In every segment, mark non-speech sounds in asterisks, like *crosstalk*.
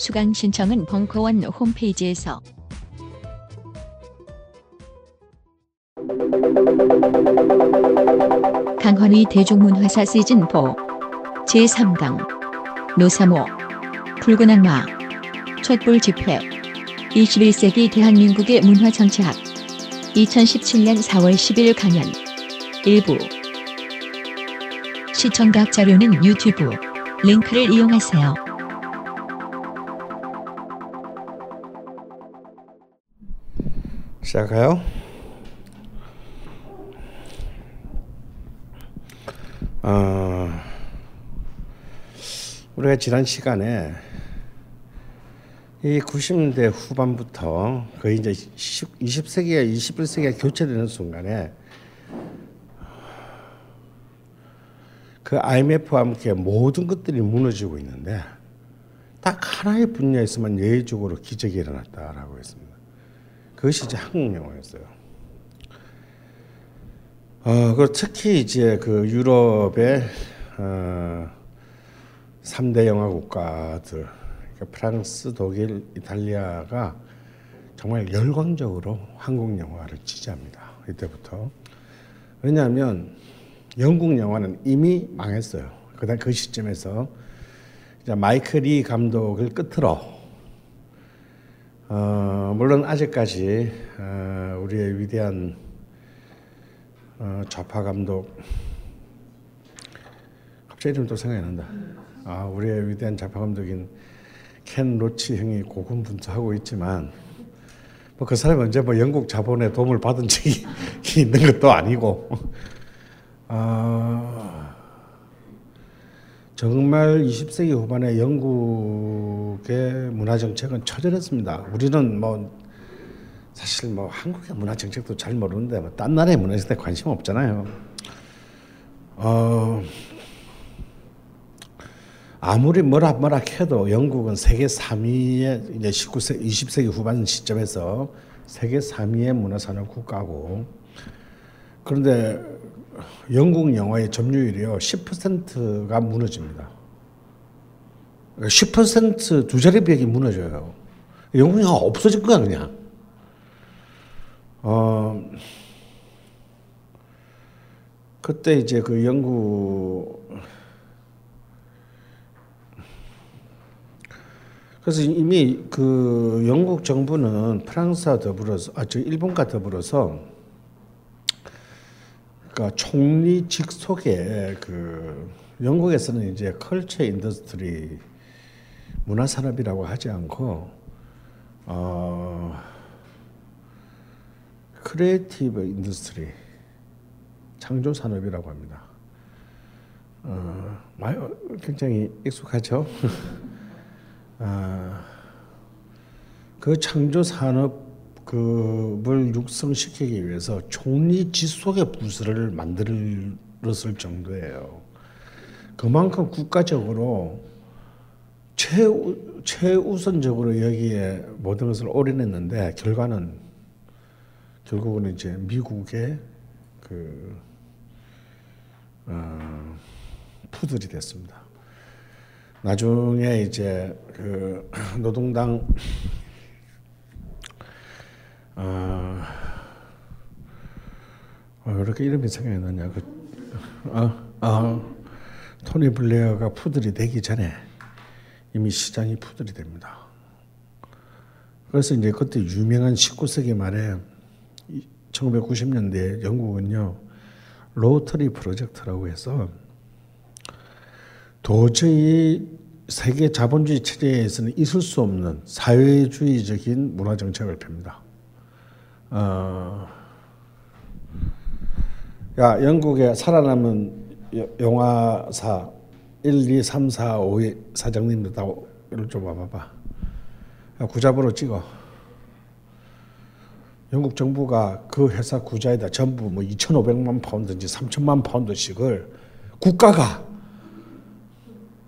수강 신청은 벙커원 홈페이지에서 강헌의 대중문화사 시즌4 제3강 노사모 붉은 악마 촛불 집회 21세기 대한민국의 문화 정치학 2017년 4월 10일 강연 일부 시청각 자료는 유튜브 링크를 이용하세요. 시작할까요? 어, 우리가 지난 시간에 이 90년대 후반부터 거의 이제 20세기와 21세기가 교체되는 순간에 그 IMF와 함께 모든 것들이 무너지고 있는데 딱 하나의 분야에서만 예외적으로 기적이 일어났다라고 했습니다. 그것이 이제 한국 영화였어요. 어, 그 특히 이제 그 유럽의 어, 3대 영화 국가들, 그러니까 프랑스, 독일, 이탈리아가 정말 열광적으로 한국 영화를 지지합니다. 이때부터. 왜냐하면 영국 영화는 이미 망했어요. 그다음 그 시점에서 마이클 리 감독을 끝으로 어, 물론 아직까지 어, 우리의 위대한 어, 좌파 감독 갑자기 이름 또 생각이 난다. 아, 우리의 위대한 좌파 감독인 켄 로치 형이 고군분투하고 있지만 뭐 그 사람이 언제 뭐 영국 자본의 도움을 받은 적이 *laughs* 있는 것도 아니고 아, 정말 20세기 후반에 영국의 문화 정책은 처절했습니다. 우리는 뭐 사실 뭐 한국의 문화 정책도 잘 모르는데 뭐 딴 나라의 문화 정책에 관심 없잖아요. 어, 아무리 뭐라 뭐라 해도 영국은 세계 3위의 이제 19세 20세기 후반 시점에서 세계 3위의 문화산업 국가고 그런데 영국 영화의 점유율이요 10%가 무너집니다. 10%두 자리 비행이 무너져요. 영국 영화 없어질 거야 그냥. 어 그때 이제 그 영국 그래서 이미 그 영국 정부는 프랑스와 더불어서 아 저 일본과 더불어서 그러니까 총리 직속에 그 영국에서는 이제 culture industry 문화 산업이라고 하지 않고 어 creative industry 창조 산업이라고 합니다. 어 굉장히 익숙하죠. *laughs* 아, 그 창조 산업 을 육성시키기 위해서 총리 직속의 부서를 만들었을 정도예요. 그만큼 국가적으로 최우, 최우선적으로 여기에 모든 것을 올인했는데 결과는 결국은 이제 미국의 그 어, 푸들이 됐습니다. 나중에 이제 그 노동당 어, 어, 왜 이렇게 이름이 생각이 나냐 그 어, 어, 토니 블레어가 푸들이 되기 전에 이미 시장이 푸들이 됩니다. 그래서 이제 그때 유명한 19세기 말에 1990년대 영국은요 로터리 프로젝트라고 해서 도저히 세계 자본주의 체제에서는 있을 수 없는 사회주의적인 문화 정책을 펴니다. 어, 야 영국의 살아남은 여- 영화사 1, 2, 3, 4, 5의 사장님들 다 이를 좀 와봐봐. 야, 구잡으로 찍어. 영국 정부가 그 회사 구자에다 전부 뭐 2,500만 파운드인지 3천만 파운드씩을 국가가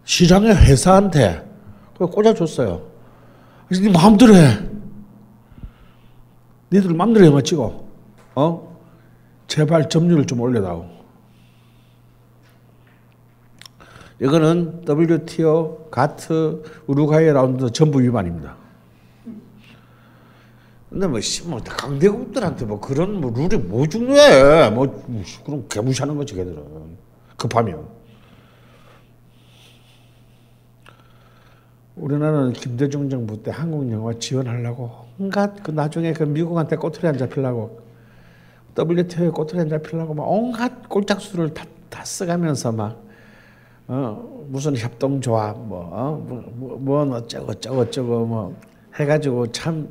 시장의 회사한테 꽂아줬어요. 그래서 네 마음대로 해. 니들 마음대로 영화 찍어. 어? 제발 점유율 좀 올려다오. 이거는 WTO, 가트, 우루과이 라운드 전부 위반입니다. 근데 뭐, 씨, 뭐 강대국들한테 뭐 그런 뭐 룰이 뭐 중요해? 뭐, 그럼 개무시하는 거지 걔들은 급하면. 우리나라는 김대중 정부 때 한국 영화 지원하려고 온갖 그 나중에 그 미국한테 꼬투리 안 잡히려고 WTO에 꼬투리 안 잡히려고 막 온갖 꼴짝수를 다, 다 써가면서 막 어, 무슨 협동조합 뭐, 어, 뭐, 뭐, 뭐 어쩌고 저쩌고 저쩌고 뭐 해가지고 참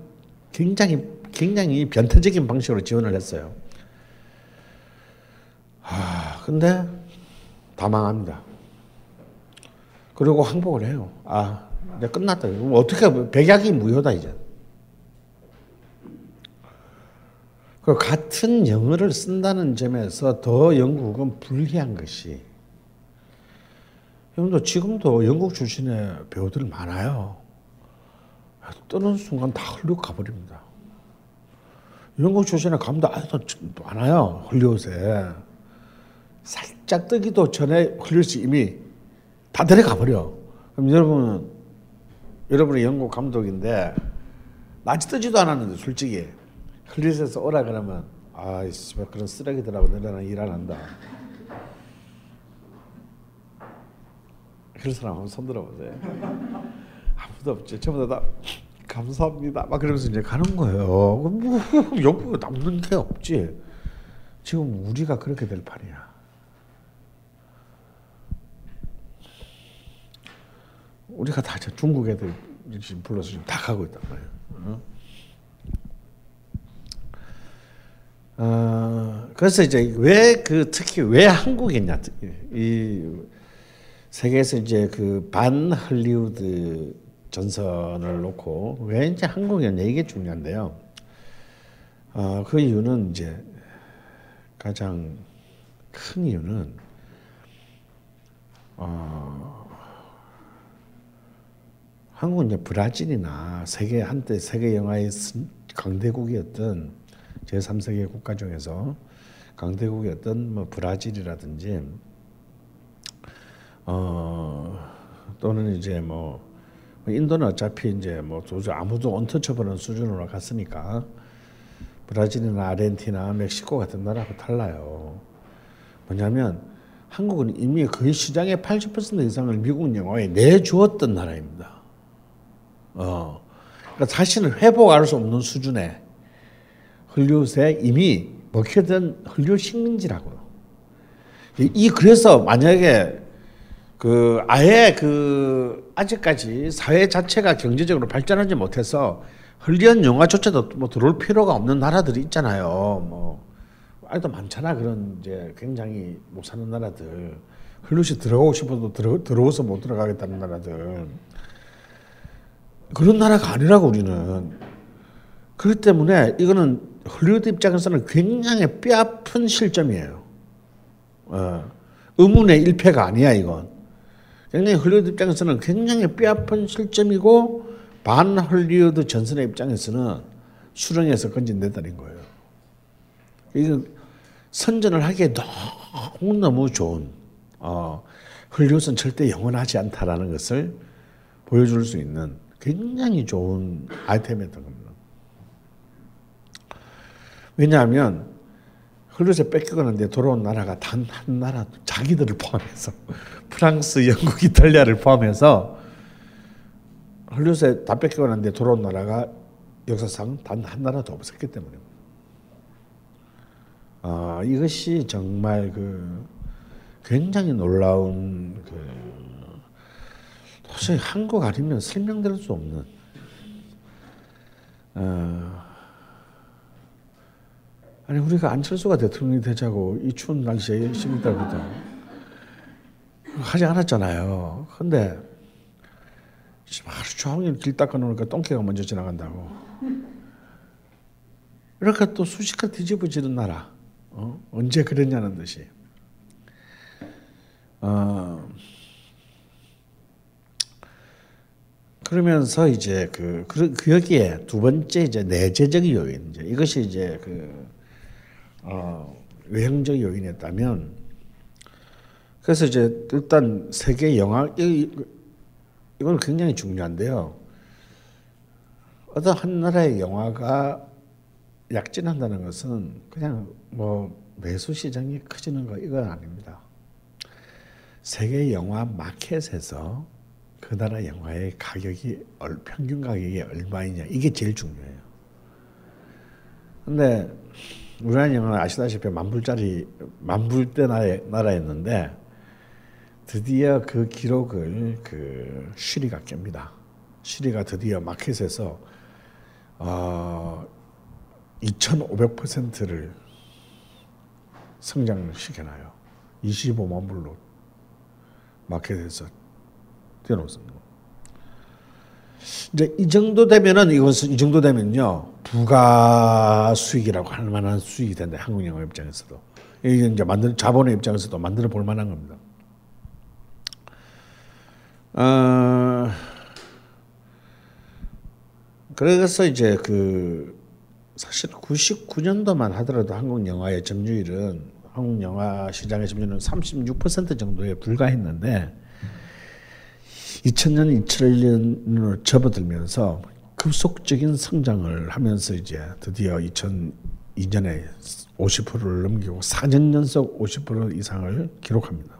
굉장히 굉장히 변태적인 방식으로 지원을 했어요. 아 근데 다 망합니다. 그리고 항복을 해요. 아, 이제 끝났다. 어떻게 백약이 무효다 이제. 그 같은 영어를 쓴다는 점에서 더 영국은 불리한 것이 여러분도 지금도 영국 출신의 배우들 많아요. 뜨는 순간 다 헐리우드 가버립니다. 영국 출신의 감독 아직도 많아요. 헐리우드에. 살짝 뜨기도 전에 헐리우드 이미 다 데려가 버려. 그럼 여러분은 여러분이 영국 감독인데 낮이 뜨지도 않았는데 솔직히 헐리우드에서 오라 그러면 아이씨 그런 쓰레기들하고 너네랑 일안 한다. 그런 사람 한번 손 들어 보세요. 아무도 없죠. 전부 다, 다 감사합니다. 막 그러면서 이제 가는 거예요. 뭐 영국 남는 게 없지. 지금 우리가 그렇게 될 판이야. 우리가 다저 중국 애들 지금 불러서 지금 다 가고 있단 말이에요. 어? 어, 그래서 이제 왜 그 특히 왜 한국이냐 이 세계에서 이제 그반 헐리우드 전선을 놓고 왜 이제 한국이냐 이게 중요한데요. 어, 그 이유는 이제 가장 큰 이유는 어, 한국은 이제 브라질이나 세계 한때 세계 영화의 선- 강대국이었던 제3세계 국가 중에서 강대국이었던 뭐 브라질이라든지 어 또는 이제 뭐 인도는 어차피 이제 뭐 도저히 아무도 언터처블한 수준으로 갔으니까 브라질이나 아르헨티나, 멕시코 같은 나라하고 달라요. 뭐냐면 한국은 이미 거의 시장의 80% 이상을 미국 영화에 내주었던 나라입니다. 어, 그러니까 다시는 회복할 수 없는 수준의 헐리우드에 이미 먹혀든 헐리우드 식민지라고요. 이- 이 그래서 만약에 그 아예 그 아직까지 사회 자체가 경제적으로 발전하지 못해서 헐리우드 영화조차도 뭐 들어올 필요가 없는 나라들이 있잖아요. 뭐 아직도 많잖아 그런 이제 굉장히 못 사는 나라들. 헐리우드 들어가고 싶어도 들어, 들어와서 못 들어가겠다는 나라들. 그런 나라가 아니라고 우리는. 그렇기 때문에 이거는 헐리우드 입장에서는 굉장히 뼈아픈 실점이에요. 어, 의문의 일패가 아니야 이건. 굉장히 헐리우드 입장에서는 굉장히 뼈아픈 실점이고 반 헐리우드 전선의 입장에서는 수렁에서 건진내다는 거예요. 이건 선전을 하기에 너무 너무 좋은 어, 헐리우드는 절대 영원하지 않다라는 것을 보여줄 수 있는 굉장히 좋은 아이템이었던 겁니다. 왜냐하면 헐리우드에 뺏기거는데 돌아온 나라가 단 한 나라 자기들을 포함해서 프랑스, 영국, 이탈리아를 포함해서 헐리우드에 다 뺏기거는데 돌아온 나라가 역사상 단 한 나라도 없었기 때문입니다. 아, 이것이 정말 그 굉장히 놀라운 그 도저히 한국 아니면 설명될 수 없는 어, 아니 우리가 안철수가 대통령이 되자고 이 추운 날씨에 달부터 하지 않았잖아요. 근데 하루 종일 길 닦아놓으니까 똥개가 먼저 지나간다고. 이렇게 또 수시가 뒤집어지는 나라. 어? 언제 그랬냐는 듯이. 어, 그러면서 이제 그, 그, 그 여기에 두 번째 이제 내재적 요인, 이제 이것이 이제 그, 어, 외형적 요인이었다면, 그래서 이제 일단 세계 영화, 이, 이건 굉장히 중요한데요. 어떤 한 나라의 영화가 약진한다는 것은 그냥 뭐 매수 시장이 커지는 거 이건 아닙니다. 세계 영화 마켓에서 그 나라 영화의 가격이 평균 가격이 얼마이냐 이게 제일 중요해요. 근데 우리나라 영화는 아시다시피 만불짜리 만불대 나라였는데 드디어 그 기록을 그 쉬리가 깹니다. 쉬리가 드디어 마켓에서 어, 2,500%를 성장을 시켜놔요. 25만 불로 마켓에서 뛰어넘습니다. 이제 이 정도 되면은 이것은 이 정도 되면요 부가 수익이라고 할 만한 수익이 된다. 한국 영화 입장에서도 이게 이제 만들 자본의 입장에서도 만들어 볼 만한 겁니다. 어, 그래서 이제 그 사실 99년도만 하더라도 한국 영화의 점유율은 한국 영화 시장의 점유율은 36% 정도에 불과했는데 2000년, 2001년으로 접어들면서 급속적인 성장을 하면서 이제 드디어 2002년에 50%를 넘기고 4년 연속 50% 이상을 기록합니다.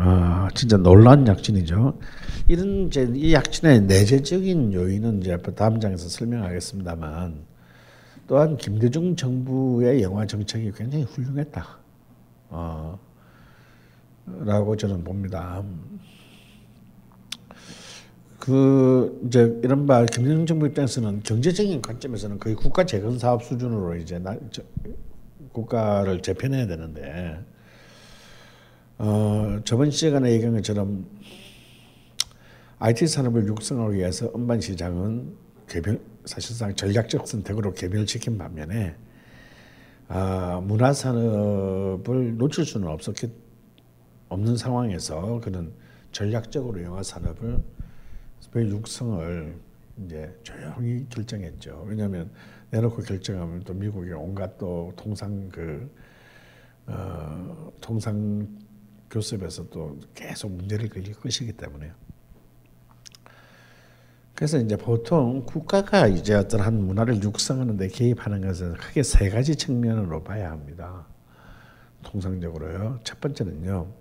아, 진짜 놀라운 약진이죠. 이런 이제 이 약진의 내재적인 요인은 이제 다음 장에서 설명하겠습니다만 또한 김대중 정부의 영화 정책이 굉장히 훌륭했다. 어, 라고 저는 봅니다. 그 이제 이른바 김대중 정부 입장에서는 경제적인 관점에서는 거의 국가 재건 사업 수준으로 이제 나, 저, 국가를 재편해야 되는데 어, 저번 시간에 얘기한 것처럼 IT 산업을 육성하기 위해서 음반 시장은 개별 사실상 전략적 선택으로 개별시킨 반면에 아, 문화 산업을 놓칠 수는 없었기 없는 상황에서 그는 전략적으로 영화 산업을 육성을 이제 조용히 결정했죠. 왜냐하면 내놓고 결정하면 또 미국의 온갖 또 통상 그 어, 통상 교섭에서 또 계속 문제를 걸릴 것이기 때문에요. 그래서 이제 보통 국가가 이제 어떤 한 문화를 육성하는데 개입하는 것은 크게 세 가지 측면으로 봐야 합니다. 통상적으로요. 첫 번째는요.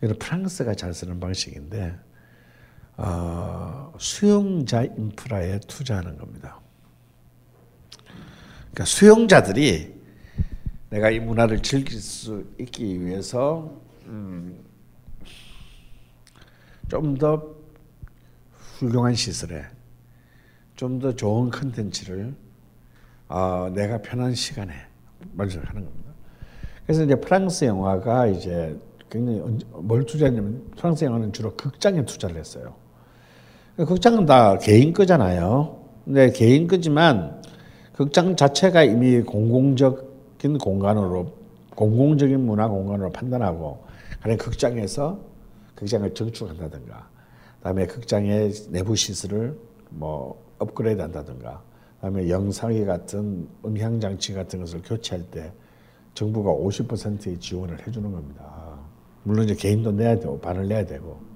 이런 프랑스가 잘 쓰는 방식인데 어, 수용자 인프라에 투자하는 겁니다. 그러니까 수용자들이 내가 이 문화를 즐길 수 있기 위해서 음, 좀더 훌륭한 시설에 좀 더 좋은 컨텐츠를 어, 내가 편한 시간에 만족하는 겁니다. 그래서 이제 프랑스 영화가 이제 굉장히 뭘 투자했냐면 프랑스 영화는 주로 극장에 투자를 했어요. 극장은 다 개인 거잖아요. 근데 개인 거지만 극장 자체가 이미 공공적인 공간으로 공공적인 문화 공간으로 판단하고 그래 극장에서 극장을 증축한다든가 그다음에 극장의 내부 시설을 뭐 업그레이드 한다든가 그다음에 영상기 같은 음향 장치 같은 것을 교체할 때 정부가 50%의 지원을 해주는 겁니다. 물론 이제 개인도 내야 되고 반을 내야 되고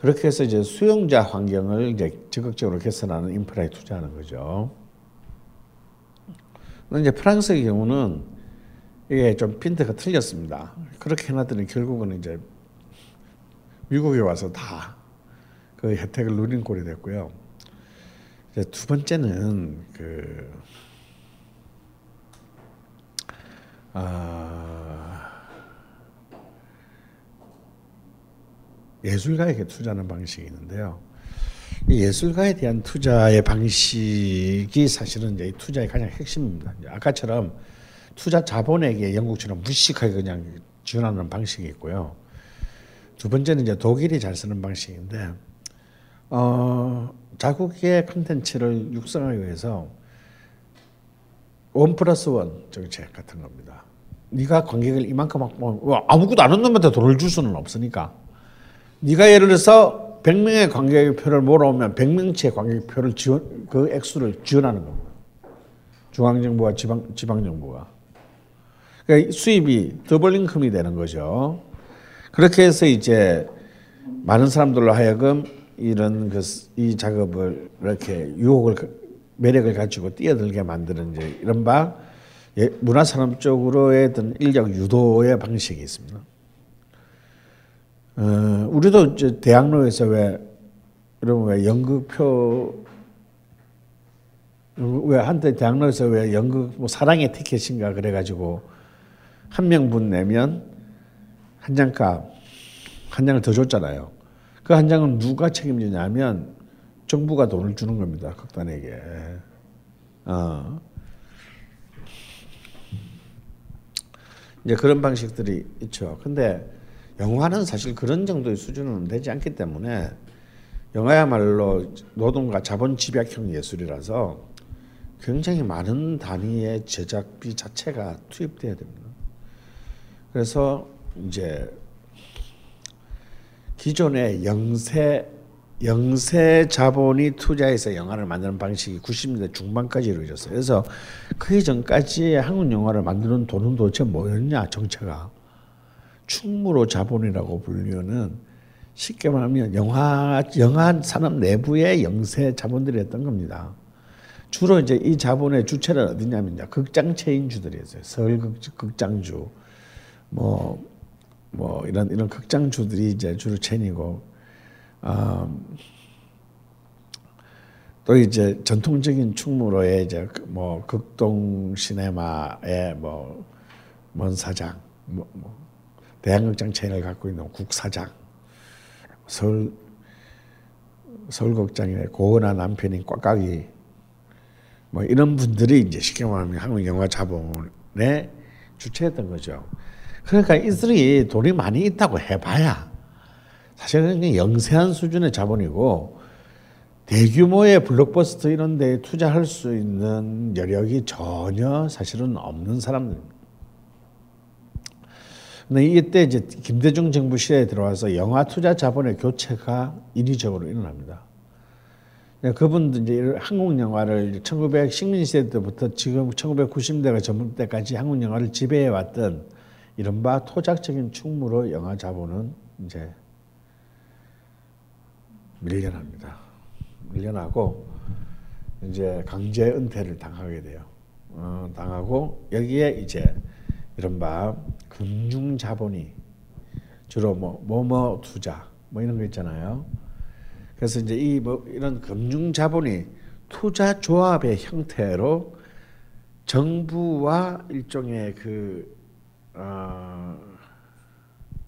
그렇게 해서 이제 수용자 환경을 이제 적극적으로 개선하는 인프라에 투자하는 거죠. 근데 이제 프랑스의 경우는 이게 좀 핀트가 틀렸습니다. 그렇게 해놨더니 결국은 이제 미국에 와서 다 그 혜택을 누린 꼴이 됐고요. 이제 두 번째는 그 아, 예술가에게 투자하는 방식이 있는데요. 이 예술가에 대한 투자의 방식이 사실은 이제 이 투자의 가장 핵심입니다. 아까처럼 투자 자본에게 영국처럼 무식하게 그냥 지원하는 방식이 있고요. 두 번째는 이제 독일이 잘 쓰는 방식인데 어, 자국의 컨텐츠를 육성하기 위해서 원 플러스 원 정책 같은 겁니다. 네가 관객을 이만큼 확보하면 와, 아무것도 안 하는 놈한테 돈을 줄 수는 없으니까 네가 예를 들어서 100명의 관객의 표를 몰아오면 100명치의 관객 표를 지원 그 액수를 지원하는 겁니다. 중앙정부와 지방 지방정부가 그러니까 수입이 더블링크이 되는 거죠. 그렇게 해서 이제 많은 사람들로 하여금 이런 그 이 작업을 이렇게 유혹을 매력을 가지고 뛰어들게 만드는 이제 이른바 예, 문화 산업 쪽으로의 어떤 인력 유도의 방식이 있습니다. 어, 우리도 이제 대학로에서 왜 여러분 왜 연극표 왜 한때 대학로에서 왜 연극 뭐 사랑의 티켓인가 그래가지고 한 명분 내면 한 장값 한 장을 더 줬잖아요. 그 한 장은 누가 책임지냐면 정부가 돈을 주는 겁니다. 극단에게. 어. 이제 그런 방식들이 있죠. 근데 영화는 사실 그런 정도의 수준은 되지 않기 때문에 영화야말로 노동과 자본 집약형 예술이라서 굉장히 많은 단위의 제작비 자체가 투입돼야 됩니다. 그래서 이제 기존의 영세 영세 자본이 투자해서 영화를 만드는 방식이 90년대 중반까지 이루어졌어요. 그래서 그 이전까지 한국 영화를 만드는 돈은 도대체 뭐였냐 정체가 충무로 자본이라고 불리는 쉽게 말하면 영화 영화 산업 내부의 영세 자본들이었던 겁니다. 주로 이제 이 자본의 주체는 어디냐면 극장 체인주들이었어요. 서울 극장주, 뭐, 뭐 이런 이런 극장주들이 이제 주로 체인이고, 음, 또 이제 전통적인 충무로의 이제 뭐 극동 시네마의 뭐 먼사장, 뭐, 뭐 대한극장 체인을 갖고 있는 국사장, 서울 서울극장의 고은아 남편인 꽉꽉이 뭐 이런 분들이 이제 쉽게 말하면 한국 영화 자본의 주체였던 거죠. 그러니까 이들이 돈이 많이 있다고 해봐야 사실은 영세한 수준의 자본이고 대규모의 블록버스터 이런 데 투자할 수 있는 여력이 전혀 사실은 없는 사람들입니다. 근데 이때 이제 김대중 정부 시대에 들어와서 영화 투자 자본의 교체가 인위적으로 일어납니다. 그분도 이제 한국 영화를 1900 식민 시대 때부터 지금 1990년대가 전문 때까지 한국 영화를 지배해 왔던 이른바 토작적인 충무로 영화 자본은 이제 밀려납니다. 밀려나고 이제 강제 은퇴를 당하게 돼요. 어, 당하고 여기에 이제 이른바 금융 자본이 주로 뭐 뭐뭐 투자 뭐 이런 거 있잖아요. 그래서 이제 이 뭐 이런 금융 자본이 투자 조합의 형태로 정부와 일종의 그 어,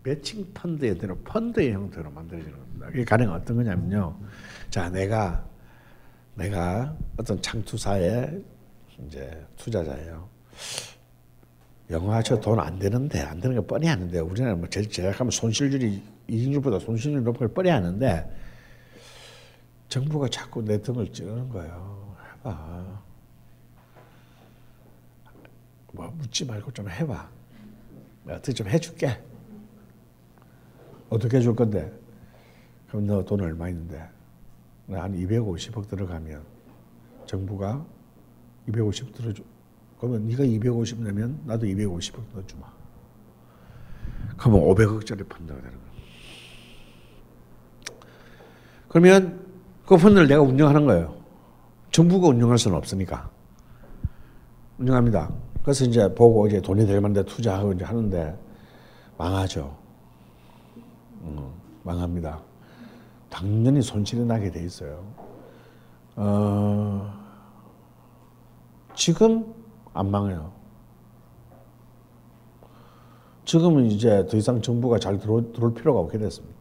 매칭 펀드의 대로 펀드의 형태로 만들어지는 겁니다. 이게 가령 어떤 거냐면요. 자, 내가 내가 어떤 창투사의 이제 투자자예요. 영화 저돈안 되는데 안 되는 거 뻔히 아는데 우리나라 뭐 제일 제작하면 손실률이 이익률보다 손실률 높은 걸 뻔히 아는데 정부가 자꾸 내 등을 찌르는 거예요. 해봐. 뭐 묻지 말고 좀 해봐. 어떻게 좀 해줄게. 어떻게 해줄 건데? 그럼 너 돈 얼마 있는데? 한 250억 들어가면 정부가 250 들어줘. 그러면 네가 250 내면 나도 250억 넣어주마. 그러면 500억짜리 펀드가 되는 거야. 그러면 그 펀드를 내가 운영하는 거예요. 정부가 운영할 수는 없으니까. 운영합니다. 그래서 이제 보고 이제 돈이 될 만한 데 투자하고 이제 하는데 망하죠. 어, 망합니다. 당연히 손실이 나게 돼 있어요. 어, 지금 안 망해요. 지금은 이제 더 이상 정부가 잘 들어올, 들어올 필요가 없게 됐습니다.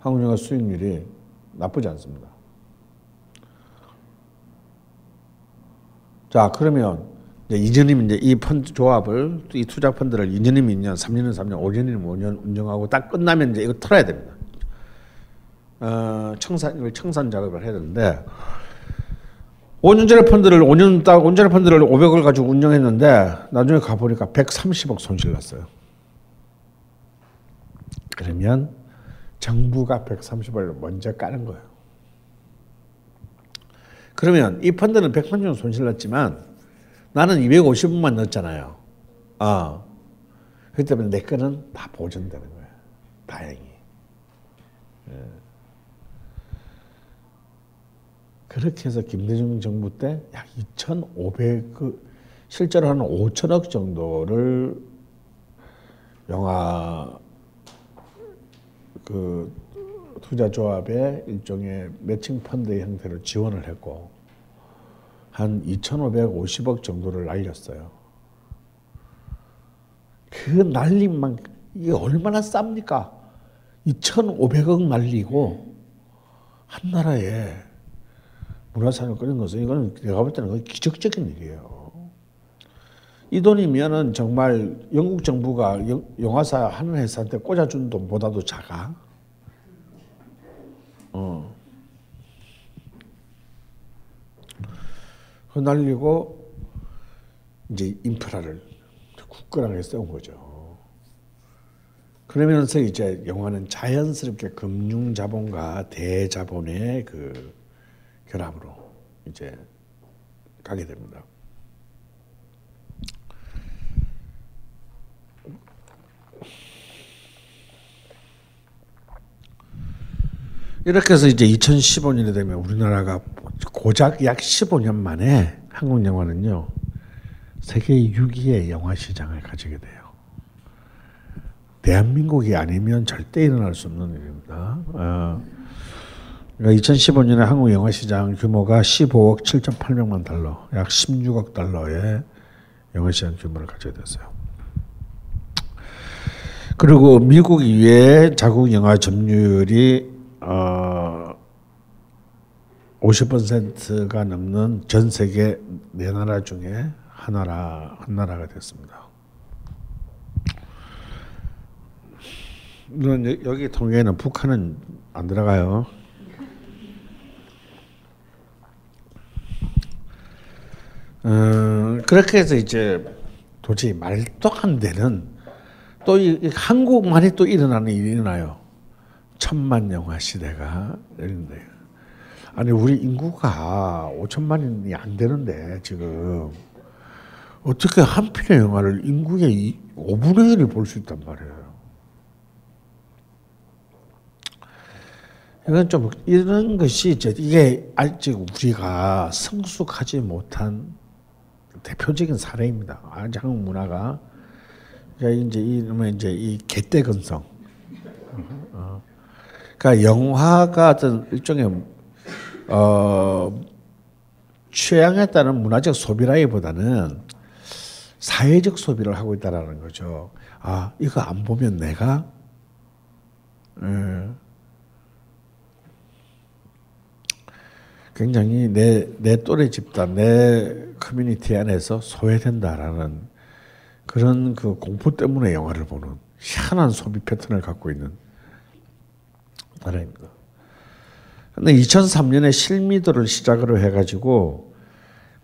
한국 영화 수익률이 나쁘지 않습니다. 자, 그러면 이제 이전님 이제 이 펀드 조합을 이 투자 펀드를 2년이면 2년, 3년이면 3년, 5년이면 5년 운영하고 딱 끝나면 이제 이거 털어야 됩니다. 어, 청산 청산 작업을 해야 되는데 5년 전에 펀드를 5년 딱 5년 전에 펀드를 500을 가지고 운영했는데 나중에 가 보니까 130억 손실 났어요. 그러면 정부가 130억을 먼저 까는 거예요. 그러면 이 펀드는 130억 손실 났지만 나는 250억만 넣었잖아요. 아. 그렇기 때문에 내 거는 다 보존되는 거예요. 다행히. 예. 그렇게 해서 김대중 정부 때 약 2,500, 그 실제로 한 5천억 정도를 영화 그 투자 조합의 일종의 매칭 펀드 형태로 지원을 했고 한 2,550억 정도를 날렸어요. 그 날림만 이게 얼마나 쌉니까? 2,500억 날리고 한 나라에 문화산을 끄는 것은 이거는 내가 볼 때는 기적적인 일이에요. 이 돈이면은 정말 영국 정부가 영, 영화사 하는 회사한테 꽂아준 돈보다도 작아. 어. 그 날리고 이제 인프라를 굳건하게 세운 거죠. 그러면서 이제 영화는 자연스럽게 금융 자본과 대자본의 그 결합으로 이제 가게 됩니다. 이렇게 해서 이제 2015년이 되면 우리나라가 고작 약 15년 만에 한국 영화는요 세계 6위의 영화 시장을 가지게 돼요. 대한민국이 아니면 절대 일어날 수 없는 일입니다. 어. 그러니까 2015년에 한국 영화 시장 규모가 15억 7,800만 달러, 약 16억 달러의 영화 시장 규모를 가지게 됐어요. 그리고 미국 이외에 자국 영화 점유율이 어 50%가 넘는 전 세계 네 나라 중에 하나라 한 나라가 됐습니다. 물론 여기 통계에는 북한은 안 들어가요. 어, 그렇게 해서 이제 도저히 말도 안 되는 또 이, 한국만이 또 일어나는 일이 일어나요. 천만 영화 시대가 열린다. 아니 우리 인구가 5천만이 안 되는데 지금 어떻게 한 편의 영화를 인구의 5분의 1을 볼 수 있단 말이에요. 이건 좀 이런 것이 이제 이게 아직 우리가 성숙하지 못한 대표적인 사례입니다. 한국 문화가 그러니까 이제 이러면 이제 이 개떼 근성. 어. 그러니까 영화가 어떤 일종의 어 취향에 따른 문화적 소비라기보다는 사회적 소비를 하고 있다라는 거죠. 아 이거 안 보면 내가 예. 굉장히 내, 내 또래 집단, 내 커뮤니티 안에서 소외된다라는 그런 그 공포 때문에 영화를 보는 희한한 소비 패턴을 갖고 있는 나라입니다. 근데 2003년에 실미도를 시작으로 해가지고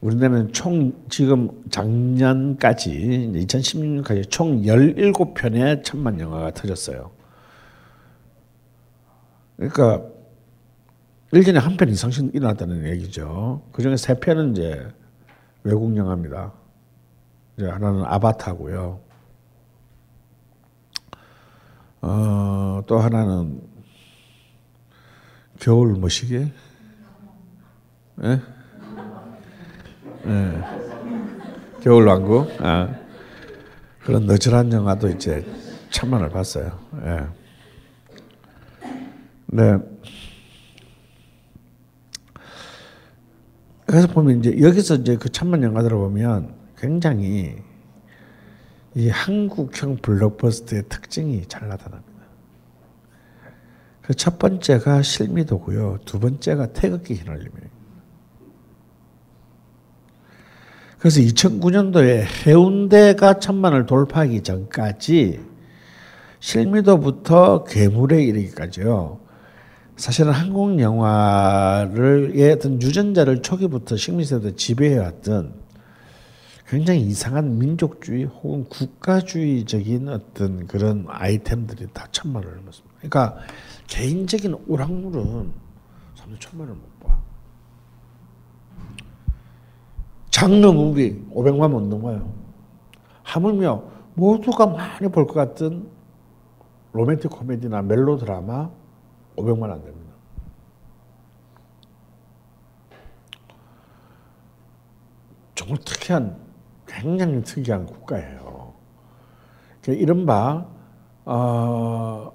우리나라는 총 지금 작년까지 2016년까지 총 17편의 천만 영화가 터졌어요. 그러니까 1년에 한 편 이상씩 일어났다는 얘기죠. 그 중에 세 편은 이제 외국 영화입니다. 이제 하나는 아바타고요. 어, 또 하나는 겨울 뭐시게? 예? 예. 겨울 왕국. 아. 그런 너절한 영화도 이제 천만을 봤어요. 예. 네. 그래서 보면 이제 여기서 이제 그 천만 영화들을 보면 굉장히 이 한국형 블록버스터의 특징이 잘 나타납니다. 그 첫 번째가 실미도고요. 두 번째가 태극기 휘날림이에요. 그래서 2009년도에 해운대가 천만을 돌파하기 전까지 실미도부터 괴물에 이르기까지요. 사실은 한국 영화를 어떤 유전자를 초기부터 식민세대 지배해왔던 굉장히 이상한 민족주의 혹은 국가주의적인 어떤 그런 아이템들이 다 천만을 넘었습니다. 그러니까 개인적인 오락물은 사람들 천만을 못 봐. 장르 무비 500만 못 넘어요. 하물며 모두가 많이 볼 것 같은 로맨틱 코미디나 멜로 드라마 500만 안 됩니다. 정말 특이한 굉장히 특이한 국가예요. 그 이른바 어,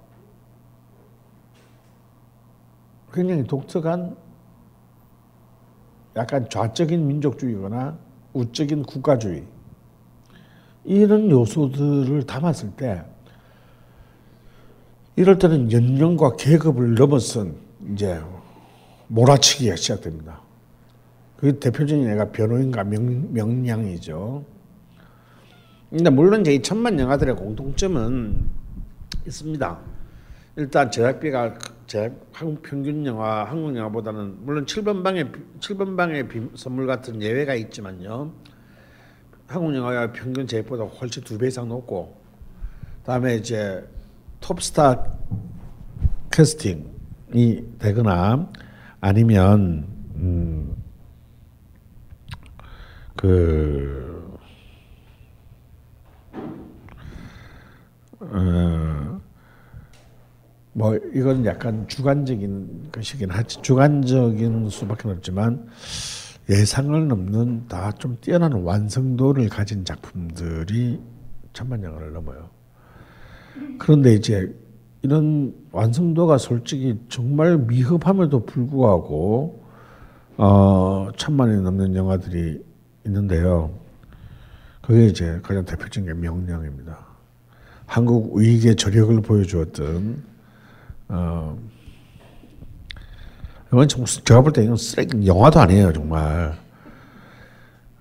굉장히 독특한 약간 좌적인 민족주의거나 우적인 국가주의 이런 요소들을 담았을 때 이럴 때는 연령과 계급을 넘어선 이제 몰아치기가 시작됩니다. 그 대표적인 애가 변호인과 명, 명량이죠. 근데 물론 이제 이 천만 영화들의 공통점은 있습니다. 일단 제작비가 제작 한국 평균 영화 한국 영화보다는 물론 7번 방의 7번 방의 비, 선물 같은 예외가 있지만요. 한국 영화의 평균 제작보다 훨씬 두 배 이상 높고 다음에 이제 톱스타 캐스팅이 되거나 아니면 음, 그 어, 뭐 이건 약간 주관적인 것이긴 하지 주관적인 수밖에 없지만 예상을 넘는 다 좀 뛰어난 완성도를 가진 작품들이 천만 영화를 넘어요. 그런데 이제 이런 완성도가 솔직히 정말 미흡함에도 불구하고 어, 천만이 넘는 영화들이 있는데요. 그게 이제 가장 대표적인 게 명량입니다. 한국 의익의 저력을 보여주었던 어, 이건 정 제가 볼 때 이건 쓰레기 영화도 아니에요 정말.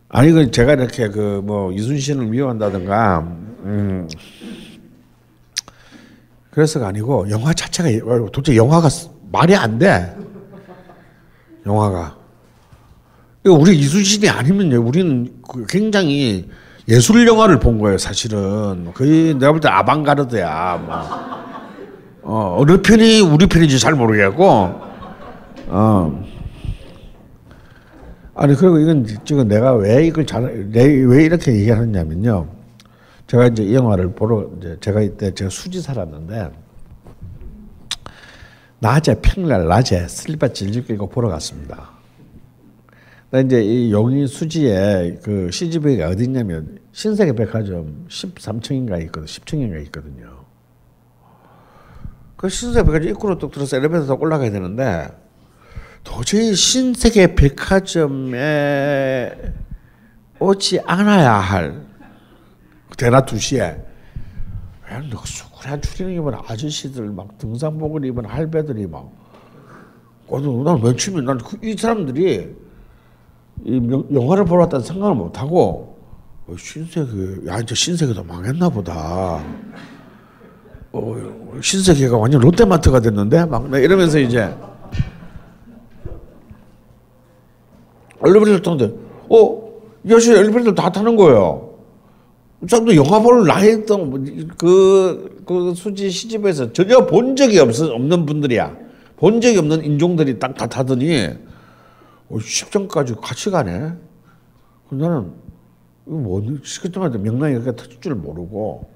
아니 그 제가 이렇게 그 뭐 이순신을 미워한다든가 음, 그래서가 아니고 영화 자체가 도대체 영화가 말이 안 돼. 영화가. 우리 이순신이 아니면요. 우리는 그 굉장히 예술 영화를 본 거예요, 사실은. 거의 내가 볼 때 아방가르드야. 막. 어, 어느 편이 우리 편인지 잘 모르겠고. 어. 아니, 그리고 이건 지금 내가 왜 이걸 잘, 왜 이렇게 얘기하느냐면요. 제가 이제 이 영화를 보러 이제 제가 이때 제가 수지 살았는데 낮에 평일 낮에 슬리퍼 질질 끌고 보러 갔습니다. 근데 이제 이 용인 수지에 그 CGV가 어디 있냐면 신세계 백화점 13층인가 있거든, 10층인가 있거든요. 그 신세계 백화점 입구로 뚝 들어서 엘리베이터 타 올라가야 되는데 도저히 신세계 백화점에 오지 않아야 할 대낮 2시에 왜 늑수쿠란 추리닝 입은 아저씨들 막 등산복을 입은 할배들이 막 거기서 난 며칠면 난이 사람들이 이 영화를 보러 왔다는 생각을 못 하고 어, 신세계 야 이제 신세계도 망했나 보다. 어, 신세계가 완전 롯데마트가 됐는데 막 이러면서 이제 엘리베이터 타는데 어, 이 아저씨 엘리베이터 다 타는 거예요. 사람도 영화 볼 나이도 그, 그 수지 시집에서 전혀 본 적이 없, 없는 분들이야. 본 적이 없는 인종들이 딱 다 타더니 어, 10점까지 같이 가네. 나는 이거 뭐 시끄럽게 명랑이 그렇게 터질 줄 모르고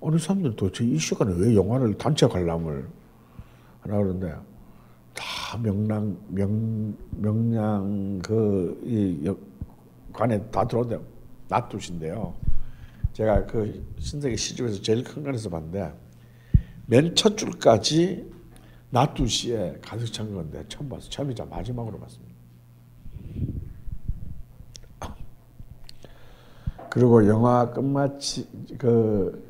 어느 사람들 도대체 이 시간에 왜 영화를 단체 관람을 하나 그러는데 다 명랑 명 명량 그이 관에 다 들어온대 낮 2시인데요. 제가 그 신세계 시집에서 제일 큰 거에서 봤는데 맨 첫 줄까지 낮두시에 가득 찬 건데 처음 봤어 처음이자 마지막으로 봤습니다. 그리고 영화 끝마치 그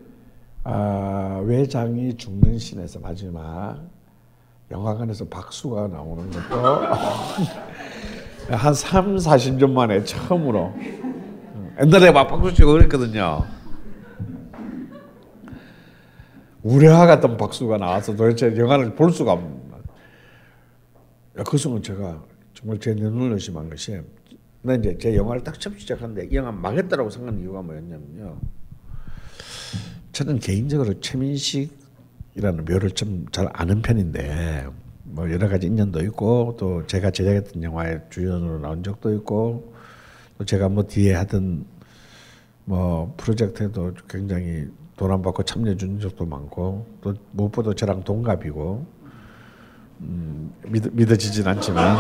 아, 외장이 죽는 신에서 마지막 영화관에서 박수가 나오는 것도 한 3, 40년 만에 처음으로 옛날에 막 박수 치고 그랬거든요. 우려와 같은 박수가 나와서 도대체 영화를 볼 수가 없는 야, 그 순간 제가 정말 제 눈을 의심한 것이 나 이제 제 영화를 딱 처음 시작하는데 이 영화 망했다라고 생각한 이유가 뭐였냐면요. 저는 개인적으로 최민식이라는 묘를 좀 잘 아는 편인데 뭐 여러 가지 인연도 있고 또 제가 제작했던 영화에 주연으로 나온 적도 있고 또 제가 뭐 뒤에 하던 뭐 프로젝트에도 굉장히 돈 안 받고 참여해 준 적도 많고 또 무엇보다 저랑 동갑이고 음, 믿, 믿어지진 않지만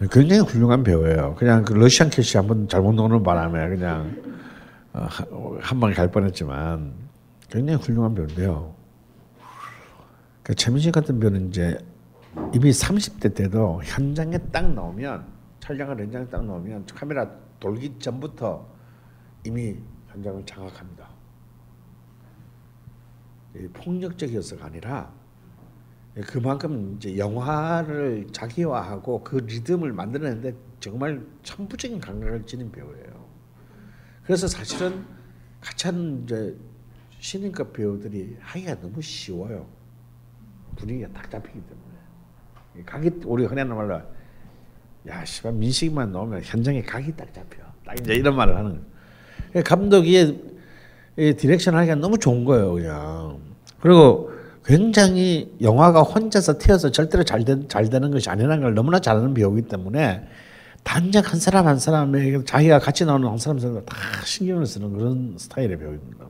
네. 굉장히 훌륭한 배우예요. 그냥 그 러시안 캐시 한번 잘못 넣는 바람에 그냥 어, 한 방에 갈 뻔했지만 굉장히 훌륭한 배우인데요. 그 최민식 같은 배우는 이제 이미 30대 때도 현장에 딱 나오면 촬영을 현장에 딱 나오면 카메라 돌기 전부터 이미 현장을 장악합니다. 폭력적이어서가 아니라 그만큼 이제 영화를 자기화하고 그 리듬을 만들어내는데 정말 천부적인 감각을 지닌 배우예요. 그래서 사실은 같이 이제 신인급 배우들이 하기가 너무 쉬워요. 분위기가 딱 잡히기 때문에. 각이 우리 흔히 하는 말로 야 씨발 민식만 나오면 현장에 각이 딱 잡혀. 딱 이제 이런 말을 하는 거예요. 감독이 direction 하기가 너무 좋은 거예요, 그냥. 그리고 굉장히 영화가 혼자서 튀어서 절대로 잘, 되, 잘 되는 것이 아니라는 걸 너무나 잘하는 배우이기 때문에 단적 한 사람 한 사람에게 자기가 같이 나오는 한 사람 한다 신경을 쓰는 그런 스타일의 배우입니다.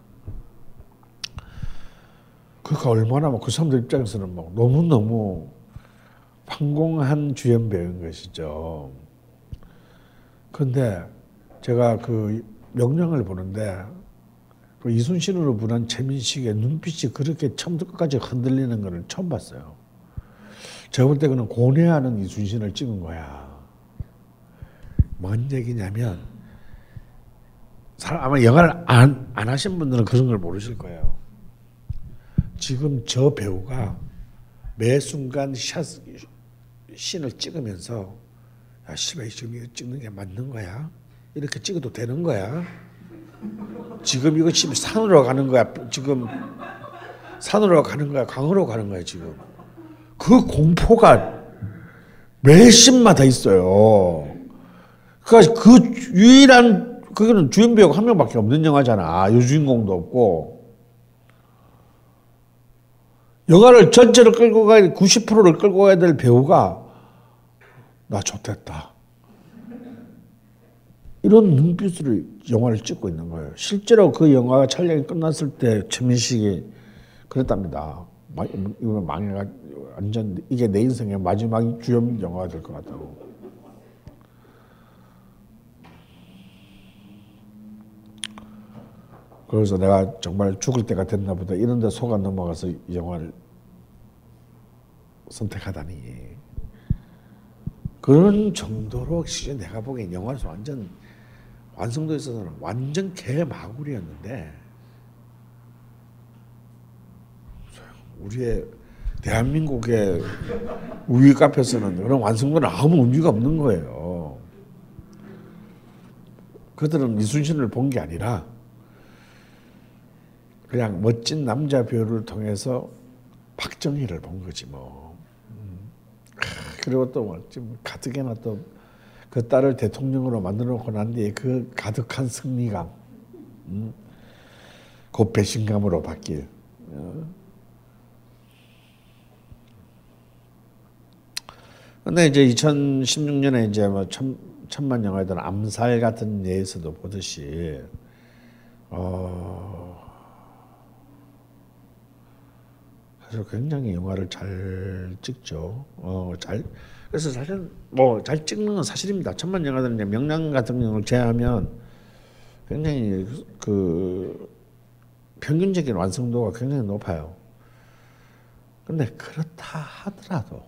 그러니까 얼마나 그 사람들 입장에서는 막 너무너무 황공한 주연 배우인 것이죠. 근데 제가 그 명령을 보는데 그 이순신으로 분한 최민식의 눈빛이 그렇게 처음부터 끝까지 흔들리는 것을 처음 봤어요. 제가 볼 때 그는 고뇌하는 이순신을 찍은 거야. 뭔 얘기냐면 아마 영화를 안, 안 하신 분들은 그런 걸 모르실 거예요. 지금 저 배우가 매 순간 샷, 씬을 찍으면서 야, 씨발, 지금 이거 찍는 게 맞는 거야? 이렇게 찍어도 되는 거야? 지금 이거 지금 산으로 가는 거야. 지금 산으로 가는 거야. 강으로 가는 거야. 지금 그 공포가 매 씬마다 있어요. 그러니까 그 유일한 그거는 주연 배우가 한 명밖에 없는 영화잖아. 여주인공도 없고. 영화를 전체를 끌고 가야 90%를 끌고 가야 될 배우가 나 좋댔다. 이런 눈빛으로 영화를 찍고 있는 거예요. 실제로 그 영화가 촬영이 끝났을 때 최민식이 그랬답니다. 이거 망해가 완전 이게 내 인생의 마지막 주연 영화가 될 것 같다고. 그래서 내가 정말 죽을 때가 됐나 보다 이런 데 속아 넘어가서 이 영화를 선택하다니. 그런 정도로 내가 보기엔 영화에서 완전 완성도에 있어서는 완전 개마구리였는데 우리의 대한민국의 우위 카페에서는 그런 완성도는 아무 의미가 없는 거예요. 그들은 이순신을 본 게 아니라 그냥 멋진 남자 배우를 통해서 박정희를 본 거지 뭐. 음. 그리고 또뭐 가뜩이나 또 그 딸을 대통령으로 만들어 놓고 난 뒤에 그 가득한 승리감, 음? 곧 배신감으로 바뀔. 어? 근데 이제 2016년에 이제 뭐 천, 천만 영화들 암살 같은 예에서도 보듯이 어 사실 굉장히 영화를 잘 찍죠. 어 잘 그래서 사실 뭐 잘 찍는 건 사실입니다. 천만 영화들은 이제 명량 같은 경우를 제외하면 굉장히 그 평균적인 완성도가 굉장히 높아요. 근데 그렇다 하더라도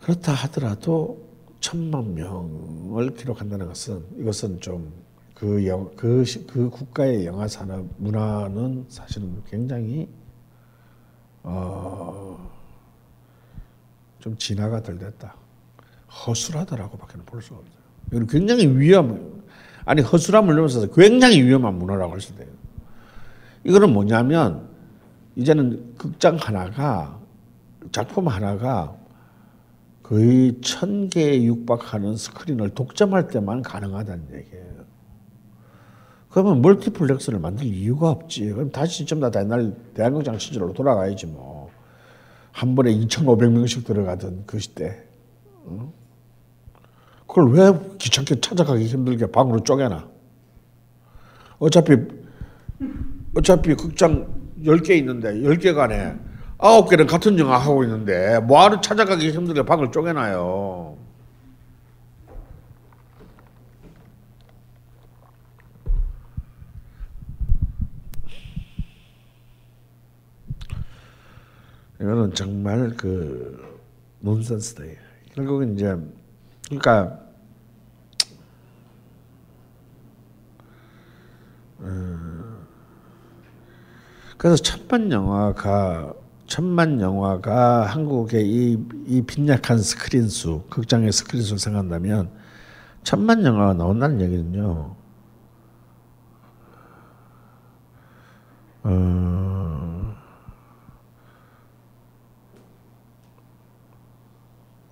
그렇다 하더라도 천만 명을 기록한다는 것은 이것은 좀 그 영그 그, 시- 그 국가의 영화 산업 문화는 사실은 굉장히 어, 좀 진화가 덜 됐다. 허술하다라고밖에 볼 수가 없어요. 이건 굉장히 위험 아니 허술함을 넘어서서 굉장히 위험한 문화라고 할 수 있어요. 이거는 뭐냐면 이제는 극장 하나가 작품 하나가 거의 천 개에 육박하는 스크린을 독점할 때만 가능하다는 얘기예요. 그러면 멀티플렉스를 만들 이유가 없지. 그럼 다시 전부 다 옛날 대한극장 시절로 돌아가야지 뭐. 한 번에 2,500명씩 들어가던 그 시대. 어? 그걸 왜 귀찮게 찾아가기 힘들게 방으로 쪼개나? 어차피 어차피 극장 10개 있는데 10개 간에 9개는 같은 영화 하고 있는데 뭐하러 찾아가기 힘들게 방을 쪼개나요? 이거는 정말 그 논센스다. 결국은 이제 그러니까 그래서 천만 영화가 천만 영화가 한국의 이, 이 빈약한 스크린 수, 극장의 스크린 수를 생각한다면 천만 영화가 나온다는 얘기는요. 어,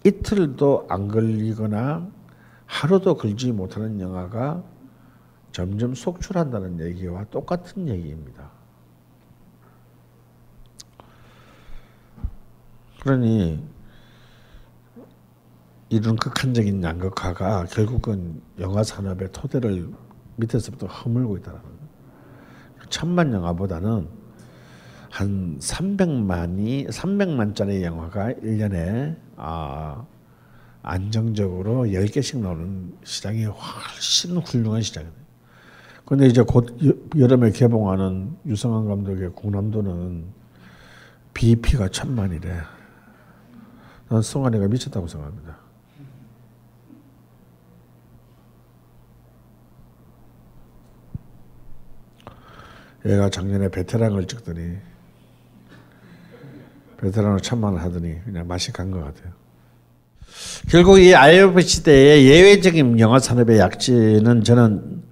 이틀도 안 걸리거나 하루도 걸지 못하는 영화가 점점 속출한다는 얘기와 똑같은 얘기입니다. 그러니 이런 극한적인 양극화가 결국은 영화 산업의 토대를 밑에서부터 허물고 있다는. 천만 영화보다는 한 300만이 300만짜리 영화가 1년에 아, 안정적으로 10개씩 나오는 시장이 훨씬 훌륭한 시장이에요. 근데 이제 곧 여- 여름에 개봉하는 유성환 감독의 공남도는 BP가 천만이래. 난 송환이가 미쳤다고 생각합니다. 얘가 작년에 베테랑을 찍더니 베테랑을 천만을 하더니 그냥 맛이 간 것 같아요. 결국 이 IMF 시대의 예외적인 영화 산업의 약진은 저는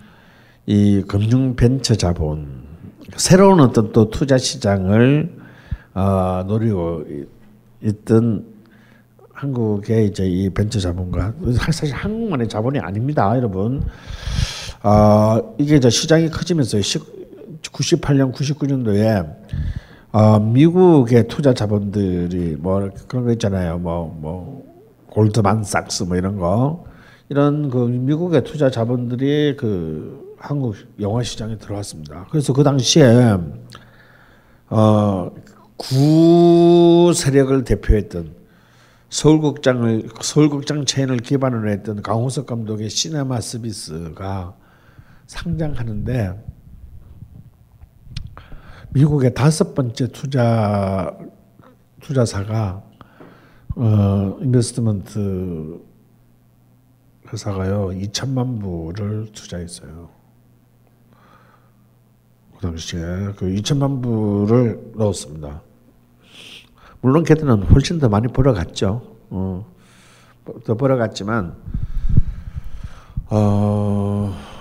이 금융 벤처 자본 새로운 어떤 또 투자 시장을 어, 노리고 이- 있던 한국의 이제 이 벤처 자본가 사실 한국만의 자본이 아닙니다, 여러분. 어, 이게 이제 시장이 커지면서 98년, 99년도에 어, 미국의 투자 자본들이 뭐 그런 거 있잖아요. 뭐 뭐 골드만삭스 뭐 이런 거 이런 그 미국의 투자 자본들이 그 한국 영화 시장에 들어왔습니다. 그래서 그 당시에 어, 구 세력을 대표했던 서울극장을 서울극장 체인을 기반으로 했던 강호석 감독의 시네마 서비스가 상장하는데 미국의 다섯 번째 투자 투자사가 어 인베스트먼트 회사가요 2천만 부를 투자했어요. 그 당시에 그 2천만 부를 넣었습니다. 물론 걔들은 훨씬 더 많이 벌어갔죠. 어, 더 벌어갔지만 어.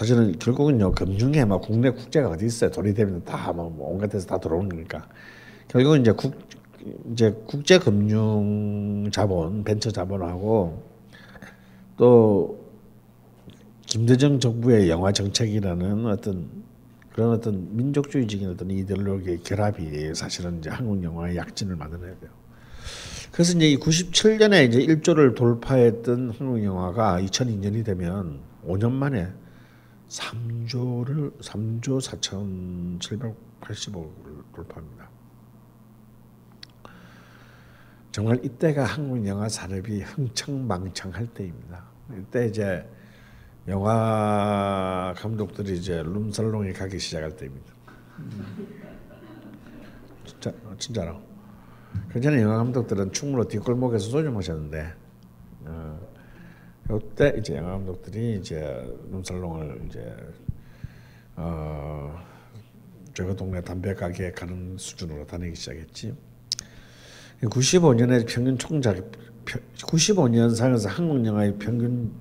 사실은 결국은요 금융에 막 국내 국제가 어디 있어요 돈이 되면 다뭐 온갖 데서 다 들어오는 거니까 결국은 이제 국 이제 국제 금융 자본 벤처 자본하고 또 김대중 정부의 영화 정책이라는 어떤 그런 어떤 민족주의적인 어떤 이데올로기의 결합이 사실은 이제 한국 영화의 약진을 만들어야 돼요. 그래서 이제 이 97년에 이제 1조를 돌파했던 한국 영화가 2002년이 되면 5년 만에 3조를 3조 4,780억을 돌파합니다. 정말 이때가 한국 영화 산업이 흥청망청할 때입니다. 이때 이제 영화 감독들이 이제 룸살롱에 가기 시작할 때입니다. 자, 진짜로. 그 전에 영화 감독들은 충무로 뒷골목에서 소주 마셨는데, 어, 요때 이제 영화 감독들이 이제 눈살롱을 이제 어, 저거 동네 담배 가게 가는 수준으로 다니기 시작했지. 95년에 평균 총작 95년 상에서 한국 영화의 평균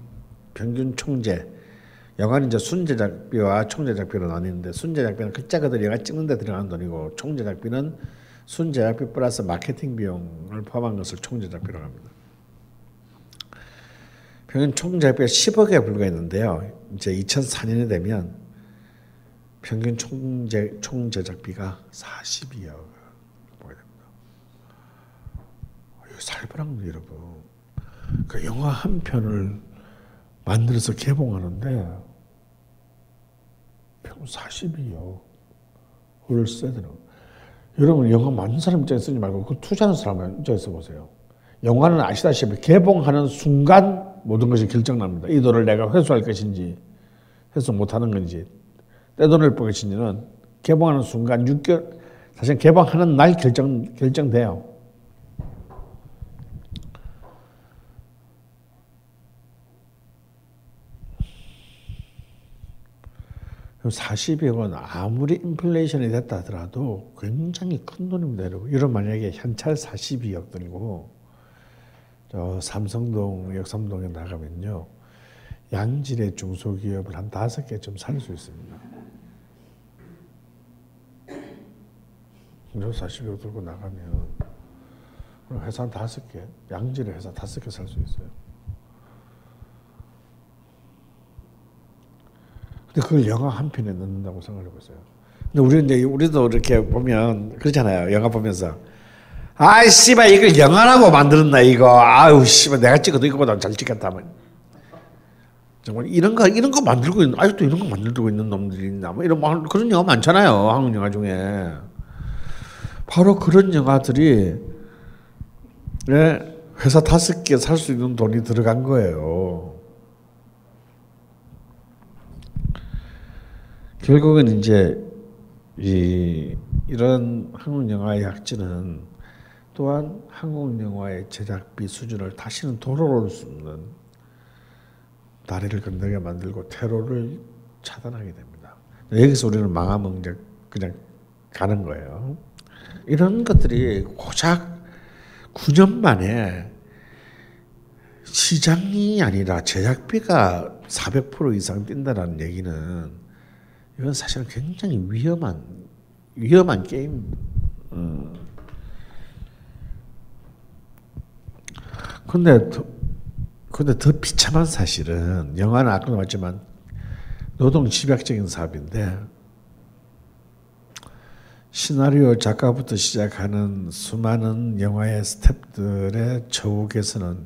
평균 총재 영화는 이제 순제작비와 총제작비로 나뉘는데 순제작비는 글자가들 영화 찍는 데 들어가는 돈이고 총제작비는 순제작비 플러스 마케팅 비용을 포함한 것을 총제작비라고 합니다. 평균 총제작비가 10억에 불과했는데요. 이제 2004년이 되면 평균 총제 총제작비가 42억 보게 됩니다. 살벌한 거 여러분. 그 영화 한 편을 만들어서 개봉하는데 평 42억 을 써야 되는 여러분 영화 만든 사람 입장에 쓰지 말고 그 투자하는 사람 입장에서 보세요. 영화는 아시다시피 개봉하는 순간 모든 것이 결정납니다. 이 돈을 내가 회수할 것인지 회수 못하는 건지 떼돈을 볼 것인지는 개봉하는 순간 6개월 사실 개봉하는 날 결정 결정돼요. 그럼 40억은 아무리 인플레이션이 됐다 하더라도 굉장히 큰 돈입니다, 여러분. 만약에 현찰 42억 돈이고 저 삼성동, 역삼동에 나가면요. 양질의 중소기업을 한 다섯 개좀 살수 있습니다. 저 40억 들고 나가면 회사 한 다섯 개, 양질의 회사 다섯 개 살 수 있어요. 근데 그걸 영화 한 편에 넣는다고 생각해 보세요. 근데 우리 이제 우리도 이렇게 보면 그렇잖아요. 영화 보면서 아이 씨발 이걸 영화라고 만들었나 이거 아유 씨발 내가 찍어도 이거보다 잘 찍겠다 뭐. 정말 이런 거 이런 거 만들고 있는 아직도 이런 거 만들고 있는 놈들이 있나 뭐 이런 뭐 그런 영화 많잖아요 한국 영화 중에 바로 그런 영화들이 네, 회사 다섯 개 살 수 있는 돈이 들어간 거예요. 결국은 이제 이 이런 한국 영화의 약진은 또한 한국 영화의 제작비 수준을 다시는 돌아올 수 없는 다리를 건너게 만들고 테러를 차단하게 됩니다. 여기서 우리는 망하면 이제 그냥 가는 거예요. 이런 것들이 고작 9년 만에 시장이 아니라 제작비가 400% 이상 뛴다는 얘기는 이건 사실은 굉장히 위험한 위험한 게임. 어. 근데 더, 근데 더 비참한 사실은 영화는 아까도 말했지만 노동 집약적인 사업인데 시나리오 작가부터 시작하는 수많은 영화의 스탭들의 처우 개선은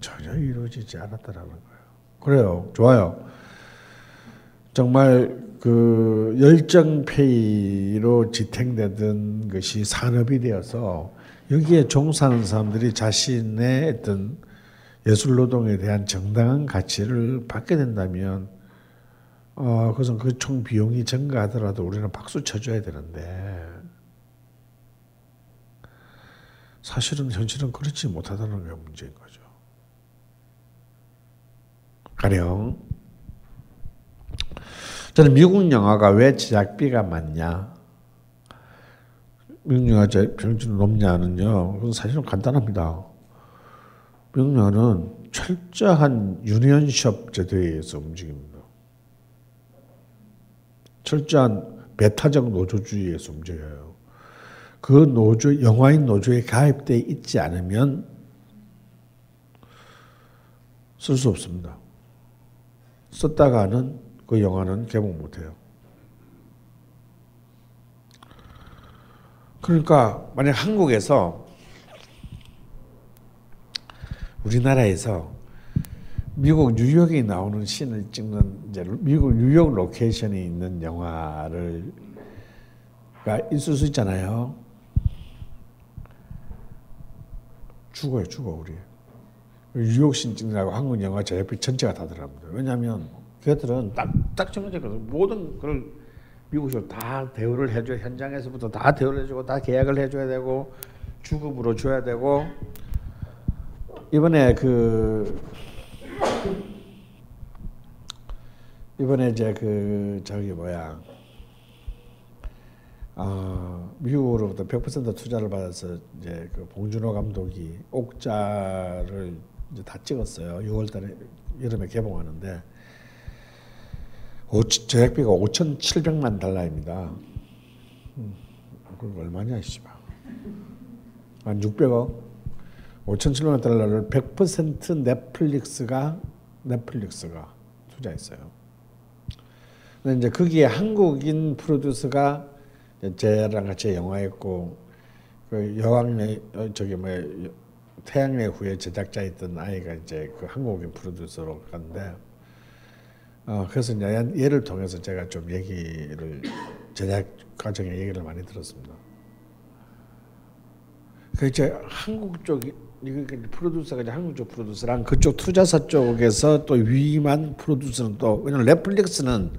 전혀 이루어지지 않았다라는 거예요. 그래요. 좋아요. 정말 그 열정페이로 지탱되던 것이 산업이 되어서 여기에 종사하는 사람들이 자신의 어떤 예술 노동에 대한 정당한 가치를 받게 된다면 어, 그것은 그 총 비용이 증가하더라도 우리는 박수 쳐줘야 되는데 사실은 현실은 그렇지 못하다는 게 문제인 거죠. 가령 저는 미국 영화가 왜 제작비가 많냐? 영화 평균 높냐는요. 그건 사실은 간단합니다. 영화는 철저한 유니언숍 제도에 의해서 움직입니다. 철저한 배타적 노조주의에서 움직여요. 그 노조, 영화인 노조에 가입돼 있지 않으면 쓸 수 없습니다. 썼다가는 그 영화는 개봉 못해요. 그러니까 만약 한국에서 우리나라에서 미국 뉴욕에 나오는 씬을 찍는 이제 미국 뉴욕 로케이션이 있는 영화를 가 있을 수 있잖아요. 죽어요, 죽어 우리. 뉴욕 씬 찍느라고 한국 영화 제작비 전체가 다 들어갑니다. 왜냐하면 걔들은 딱, 딱 정해졌거든. 모든 그걸 미국에서 다 대우를 해줘 현장에서부터 다 대우를 해주고 다 계약을 해줘야 되고 주급으로 줘야 되고. 이번에 그 이번에 이제 그 저기 뭐야. 어, 미국으로부터 100% 투자를 받아서 이제 그 봉준호 감독이 옥자를 이제 다 찍었어요. 6월달에 여름에 개봉하는데. 오, 제작비가 5,700만 달러입니다. 음, 그럼 얼마냐 씨발. 한 600억. 5,700만 달러를 100% 넷플릭스가 넷플릭스가 투자했어요. 근데 이제 거기에 한국인 프로듀서가 저랑 같이 영화했고 그 여왕의 어, 저기 뭐 태양의 후예 제작자였던 아이가 이제 그 한국인 프로듀서로 갔는데 어 그래서 얘를 통해서 제가 좀 얘기를 제작 과정의 얘기를 많이 들었습니다. 그 이제 한국 쪽 이거 프로듀서가 이제 한국 쪽 프로듀서랑 그쪽 투자사 쪽에서 또 위임한 프로듀서는 또 왜냐면 넷플릭스는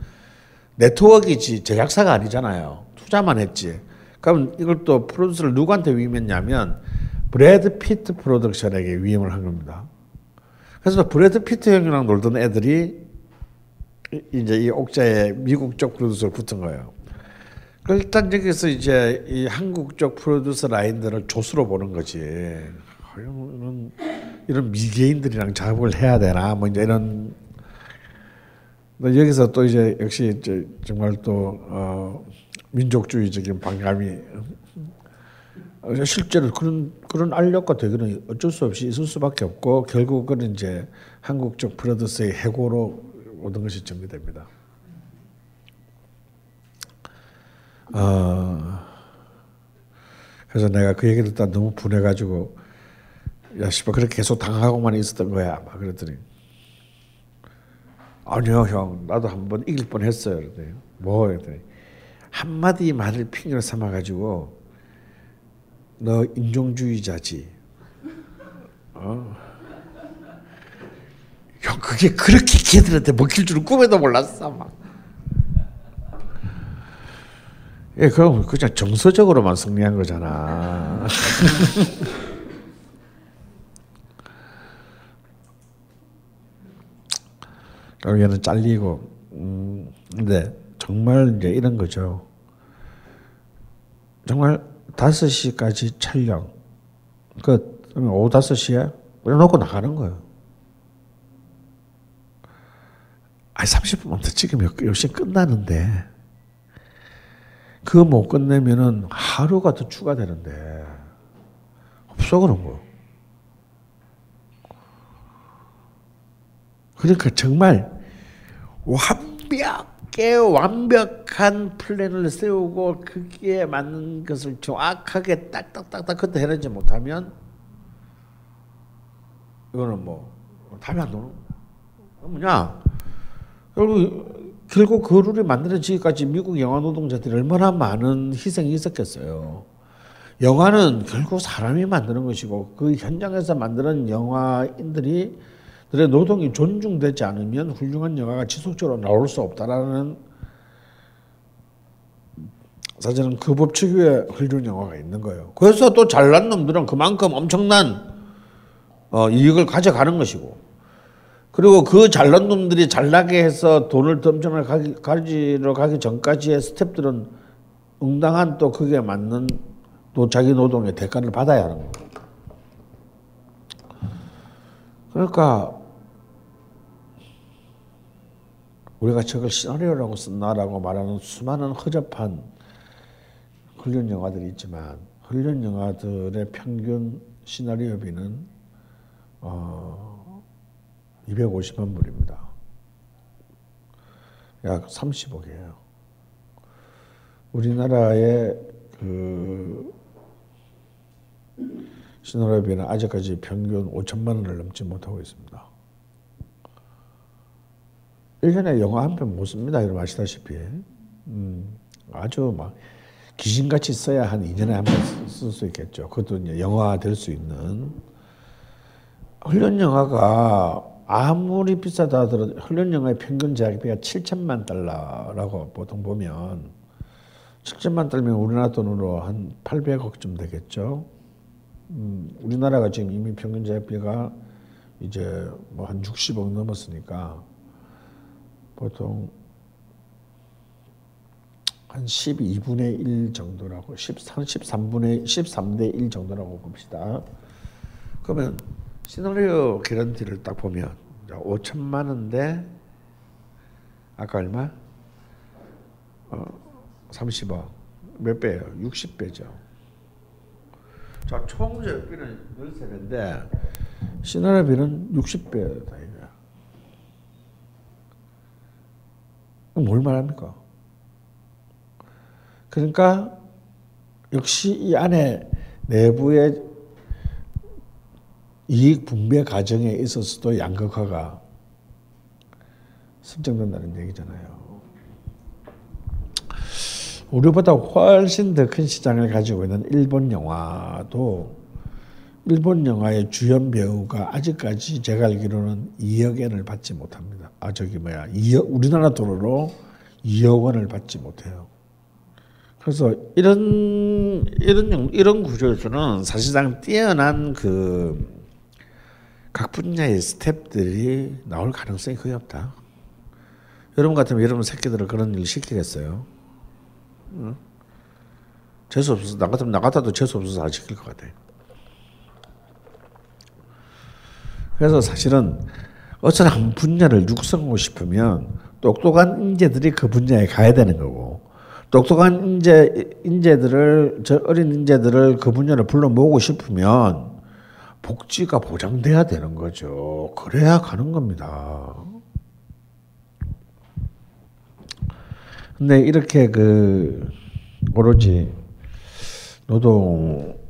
네트워크이지 제작사가 아니잖아요. 투자만 했지. 그럼 이걸 또 프로듀서를 누구한테 위임했냐면 브래드 피트 프로덕션에게 위임을 한 겁니다. 그래서 브래드 피트 형이랑 놀던 애들이 이제 이 옥자에 미국 쪽 프로듀서로 붙은 거예요. 그 일단 여기서 이제 이 한국 쪽 프로듀서 라인들을 조수로 보는 거지. 이런 이런 미개인들이랑 작업을 해야 되나 뭐 이제 이런 여기서 또 이제 역시 이제 정말 또 어, 민족주의적인 반감이 어, 실제로 그런 그런 알력과 대결은 어쩔 수 없이 있을 수밖에 없고 결국은 이제 한국 쪽 프로듀서의 해고로 모든 것이 정리됩니다. 어, 그래서 내가 그 얘기를 듣다 너무 분해가지고 야 씨발 그렇게 계속 당하고만 있었던 거야 막 그랬더니 아니요 형 나도 한번 이길 뻔했어요 그랬더니 뭐 그랬더니 한마디 말을 핑계로 삼아가지고 너 인종주의자지 어? 형 그게 그렇게 걔들한테 먹힐 줄은 꿈에도 몰랐어 막. 예, 그럼 그냥 정서적으로만 승리한 거잖아. *laughs* 얘는 잘리고, 음, 근데 정말 이제 이런 거죠. 정말 5시까지 촬영. 그, 오후 5시에 놓고 나가는 거예요. 아 30분만 더 찍으면 10시 끝나는데, 그거 못 끝내면은 하루가 더 추가되는데, 없어, 그런 거. 그러니까 정말 완벽하게 완벽한 플랜을 세우고 그기에 맞는 것을 정확하게 딱딱딱딱 그때 해내지 못하면 이거는 뭐 답이 안 나오는 뭐냐 결국 결국 그 룰이 만들어지기까지 미국 영화 노동자들이 얼마나 많은 희생이 있었겠어요. 영화는 결국 사람이 만드는 것이고 그 현장에서 만드는 영화인들이 들의 노동이 존중되지 않으면 훌륭한 영화가 지속적으로 나올 수 없다라는 사실은 그 법칙 위에 훌륭한 영화가 있는 거예요. 그래서 또 잘난 놈들은 그만큼 엄청난 어, 이익을 가져가는 것이고 그리고 그 잘난 놈들이 잘나게 해서 돈을 덤정을 가기, 가지러 가기 전까지의 스탭들은 응당한 또 그게 맞는 또 자기 노동의 대가를 받아야 하는 거예요. 그러니까 우리가 저걸 시나리오라고 쓴다라고 말하는 수많은 허접한 훈련 영화들이 있지만 훈련 영화들의 평균 시나리오비는 어, 250만 불입니다. 약 30억이에요. 우리나라의 그 시나리오비는 아직까지 평균 5천만 원을 넘지 못하고 있습니다. 1년에 영화 한 편 못 씁니다. 여러분 아시다시피. 음, 아주 막 귀신같이 써야 한 2년에 한 번 쓸 수 있겠죠. 그것도 이제 영화 될 수 있는. 훈련 영화가 아무리 비싸다 하더라도 훈련 영화의 평균 제작비가 7천만 달러라고 보통 보면 7천만 달러면 우리나라 돈으로 한 800억쯤 되겠죠. 음, 우리나라가 지금 이미 평균 재비가 이제 뭐 한 60억 넘었으니까 보통 한 12분의 1 정도라고 13, 13분의 13대 1 정도라고 봅시다. 그러면 시나리오 개런티를 딱 보면 5천만 원대 아까 얼마? 어, 30억 몇 배예요? 60배죠. 자, 총 제비는 13배인데 시나리오비는 60배다 이거야. 뭘 말합니까? 그러니까 역시 이 안에 내부의 이익 분배 과정에 있어서도 양극화가 설정된다는 얘기잖아요. 우리보다 훨씬 더 큰 시장을 가지고 있는 일본 영화도 일본 영화의 주연 배우가 아직까지 제가 알기로는 2억 엔을 받지 못합니다. 아 저기 뭐야 2억 우리나라 돈으로 2억 원을 받지 못해요. 그래서 이런 이런 이런 구조에서는 사실상 뛰어난 그 각 분야의 스탭들이 나올 가능성이 거의 없다. 여러분 같으면 여러분 새끼들을 그런 일 시키겠어요? 응? 재수 없어서 나 같으면 나 같아도 재수 없어서 안 시킬 것 같아. 그래서 사실은 어떤 한 분야를 육성하고 싶으면 똑똑한 인재들이 그 분야에 가야 되는 거고 똑똑한 인재 인재들을 저 어린 인재들을 그 분야를 불러 모으고 싶으면 복지가 보장돼야 되는 거죠. 그래야 가는 겁니다. 근데 이렇게 그 오로지 노동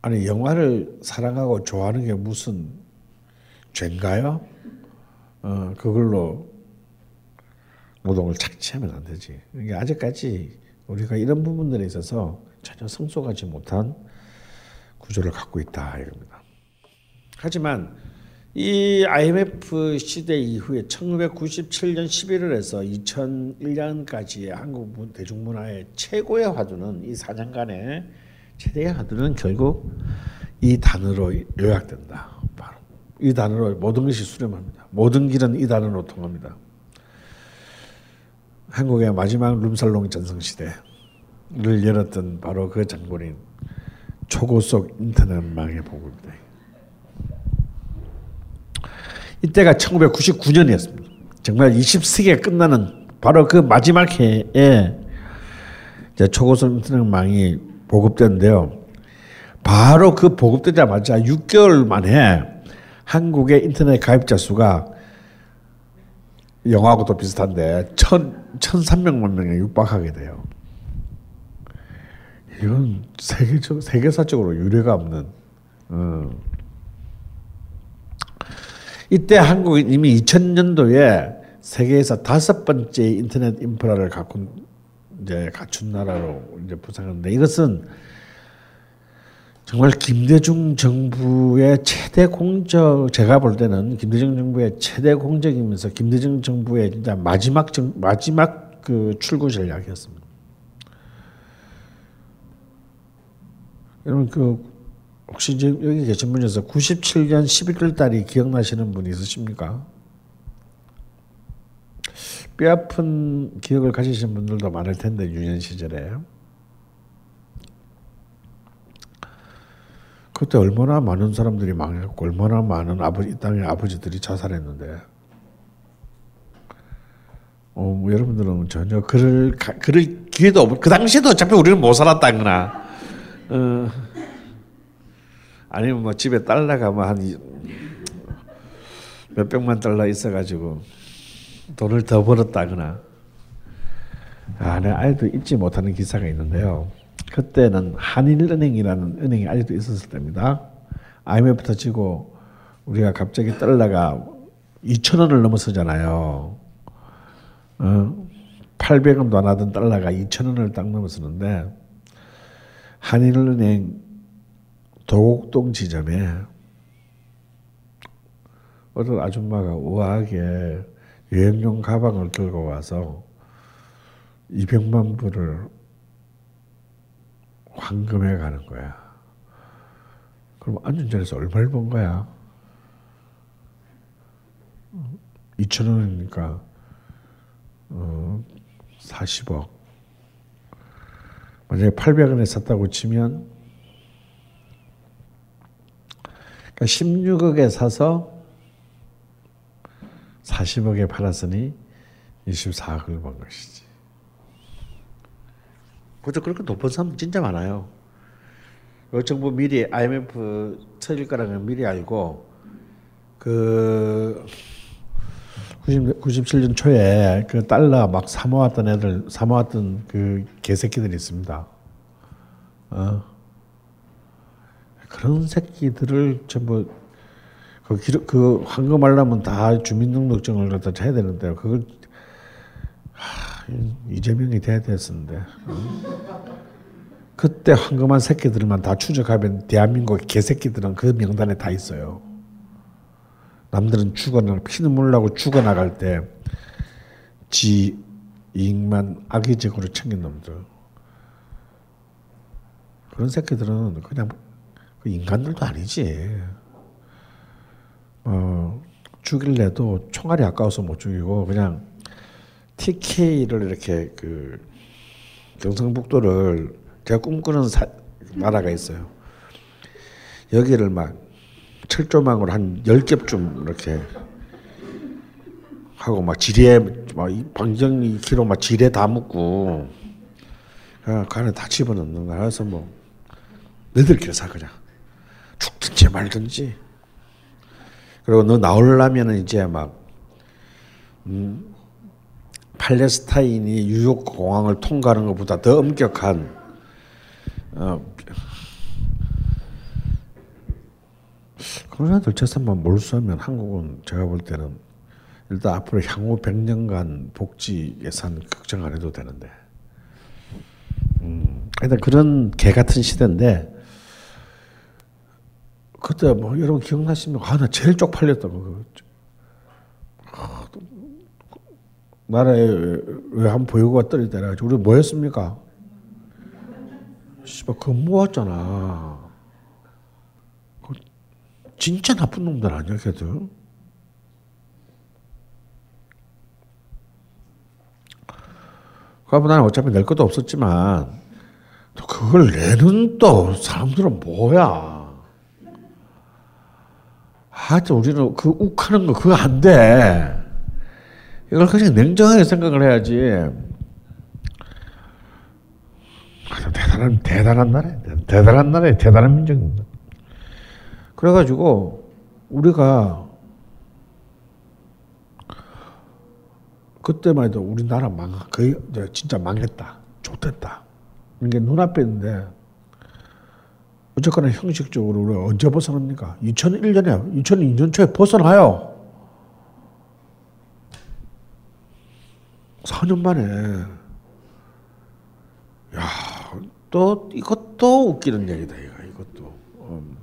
아니 영화를 사랑하고 좋아하는 게 무슨 죄인가요? 어 그걸로 노동을 착취하면 안 되지. 이게 아직까지 우리가 이런 부분들에 있어서 전혀 성숙하지 못한 구조를 갖고 있다 이겁니다. 하지만 이 IMF 시대 이후에 1997년 11월에서 2001년까지의 한국 대중문화의 최고의 화두는 이 4년간의 최대의 화두는 결국 이 단어로 요약된다. 바로 이 단어로 모든 것이 수렴합니다. 모든 길은 이 단어로 통합니다. 한국의 마지막 룸살롱 전성시대를 열었던 바로 그 장본인 초고속 인터넷망의 보급입니다. 이때가 1999년이었습니다. 정말 20세기가 끝나는 바로 그 마지막 해에 초고속 인터넷망이 보급됐는데요. 바로 그 보급되자마자 6개월 만에 한국의 인터넷 가입자 수가 영화하고도 비슷한데 1,300만 명에 육박하게 돼요. 이건 세계적, 세계사적으로 유례가 없는. 어. 이때 한국은 이미 2000년도에 세계에서 다섯 번째 인터넷 인프라를 갖고 이제 갖춘 나라로 이제 부상했는데 이것은 정말 김대중 정부의 최대 공적 제가 볼 때는 김대중 정부의 최대 공적이면서 김대중 정부의 진짜 마지막 정, 마지막 그 출구 전략이었습니다. 여러분 그 혹시 이제 여기 계신 분 중에서 97년 11월 달이 기억나시는 분 있으십니까? 뼈아픈 기억을 가지신 분들도 많을 텐데 유년 시절에 그때 얼마나 많은 사람들이 망했고 얼마나 많은 아버지 이 땅의 아버지들이 자살했는데. 어, 뭐 여러분들은 전혀 그럴 그럴 기회도 없고 그 당시에도 어차피 우리는 못 살았다거나. 어, 아니면 뭐 집에 달러가 뭐한 몇백만 달러 있어가지고 돈을 더 벌었다거나. 아, 내가 아직도 잊지 못하는 기사가 있는데요. 그때는 한일은행이라는 은행이 아직도 있었을 때입니다. IMF 터지고 우리가 갑자기 달러가 2천 원을 넘어서잖아요. 어? 800원도 안 하던 달러가 2천 원을 딱 넘어서는데 한일은행 도곡동 지점에 어떤 아줌마가 우아하게 여행용 가방을 들고 와서 200만 불을 황금해 가는 거야. 그럼 안전자에서 얼마를 번 거야? 2천 원이니까 어, 40억. 만약에 800원에 샀다고 치면 그러니까 16억에 사서 40억에 팔았으니 24억을 번 것이지. 그저 그렇게 돈 번 사람 진짜 많아요. 요 정부 미리 IMF 터질 거라는 걸 미리 알고 그 90, 97년 초에 그 달러 막 사모았던 애들 사모았던 그 개새끼들이 있습니다. 어. 그런 새끼들을 전부 그, 기록, 그 황금하려면 다 주민등록증을 갖다 해야 되는데 그걸 하, 이재명이 돼야 됐었는데 어? 그때 황금한 새끼들만 다 추적하면 대한민국 개새끼들은 그 명단에 다 있어요. 남들은 죽어나 피눈물 나고 죽어나갈 때 지 이익만 악의적으로 챙긴 놈들 그런 새끼들은 그냥 그 인간들도 아니지. 어, 죽일래도 총알이 아까워서 못 죽이고 그냥 TK를 이렇게 그 경상북도를 제가 꿈꾸는 사, 나라가 있어요. 여기를 막 철조망으로 한열 겹쯤 이렇게 하고 막 지뢰 막 방정 2km 막 지뢰 다 묶고 그 안에 다 집어넣는 거야. 그래서 뭐 너희들끼리 사 그냥 죽든지 말든지. 그리고 너 나오려면은 이제 막 음, 팔레스타인이 뉴욕 공항을 통과하는 것보다 더 엄격한 어, 그런 애들 재산만 몰수하면 한국은 제가 볼 때는 일단 앞으로 향후 100년간 복지 예산 걱정 안 해도 되는데. 음, 일단 그런 개 같은 시대인데 그때 뭐 여러분 기억나시면 아나 제일 쪽팔렸다고 그 아, 나라에 왜 한 보유고가 떨어때라 우리 뭐 했습니까? 씨발 근무 왔잖아. 그 진짜 나쁜 놈들 아니야 걔들? 그러면 나는 어차피 낼 것도 없었지만 또 그걸 내는 또 사람들은 뭐야? 하여튼 우리는 그 욱하는 거 그거 안 돼. 이걸 그냥 냉정하게 생각을 해야지. 대단한 대단한 나라야. 대단한 나라야. 대단한 민족입니다. 그래가지고 우리가 그때만 해도 우리나라 망 거의 진짜 망했다. 좋됐다. 이게 눈앞에 있는데 어쨌거나 형식적으로 우리가 언제 벗어납니까? 2001년에 2002년 초에 벗어나요. 4년 만에 야, 또 이것도 웃기는 얘기다 이것도. 음.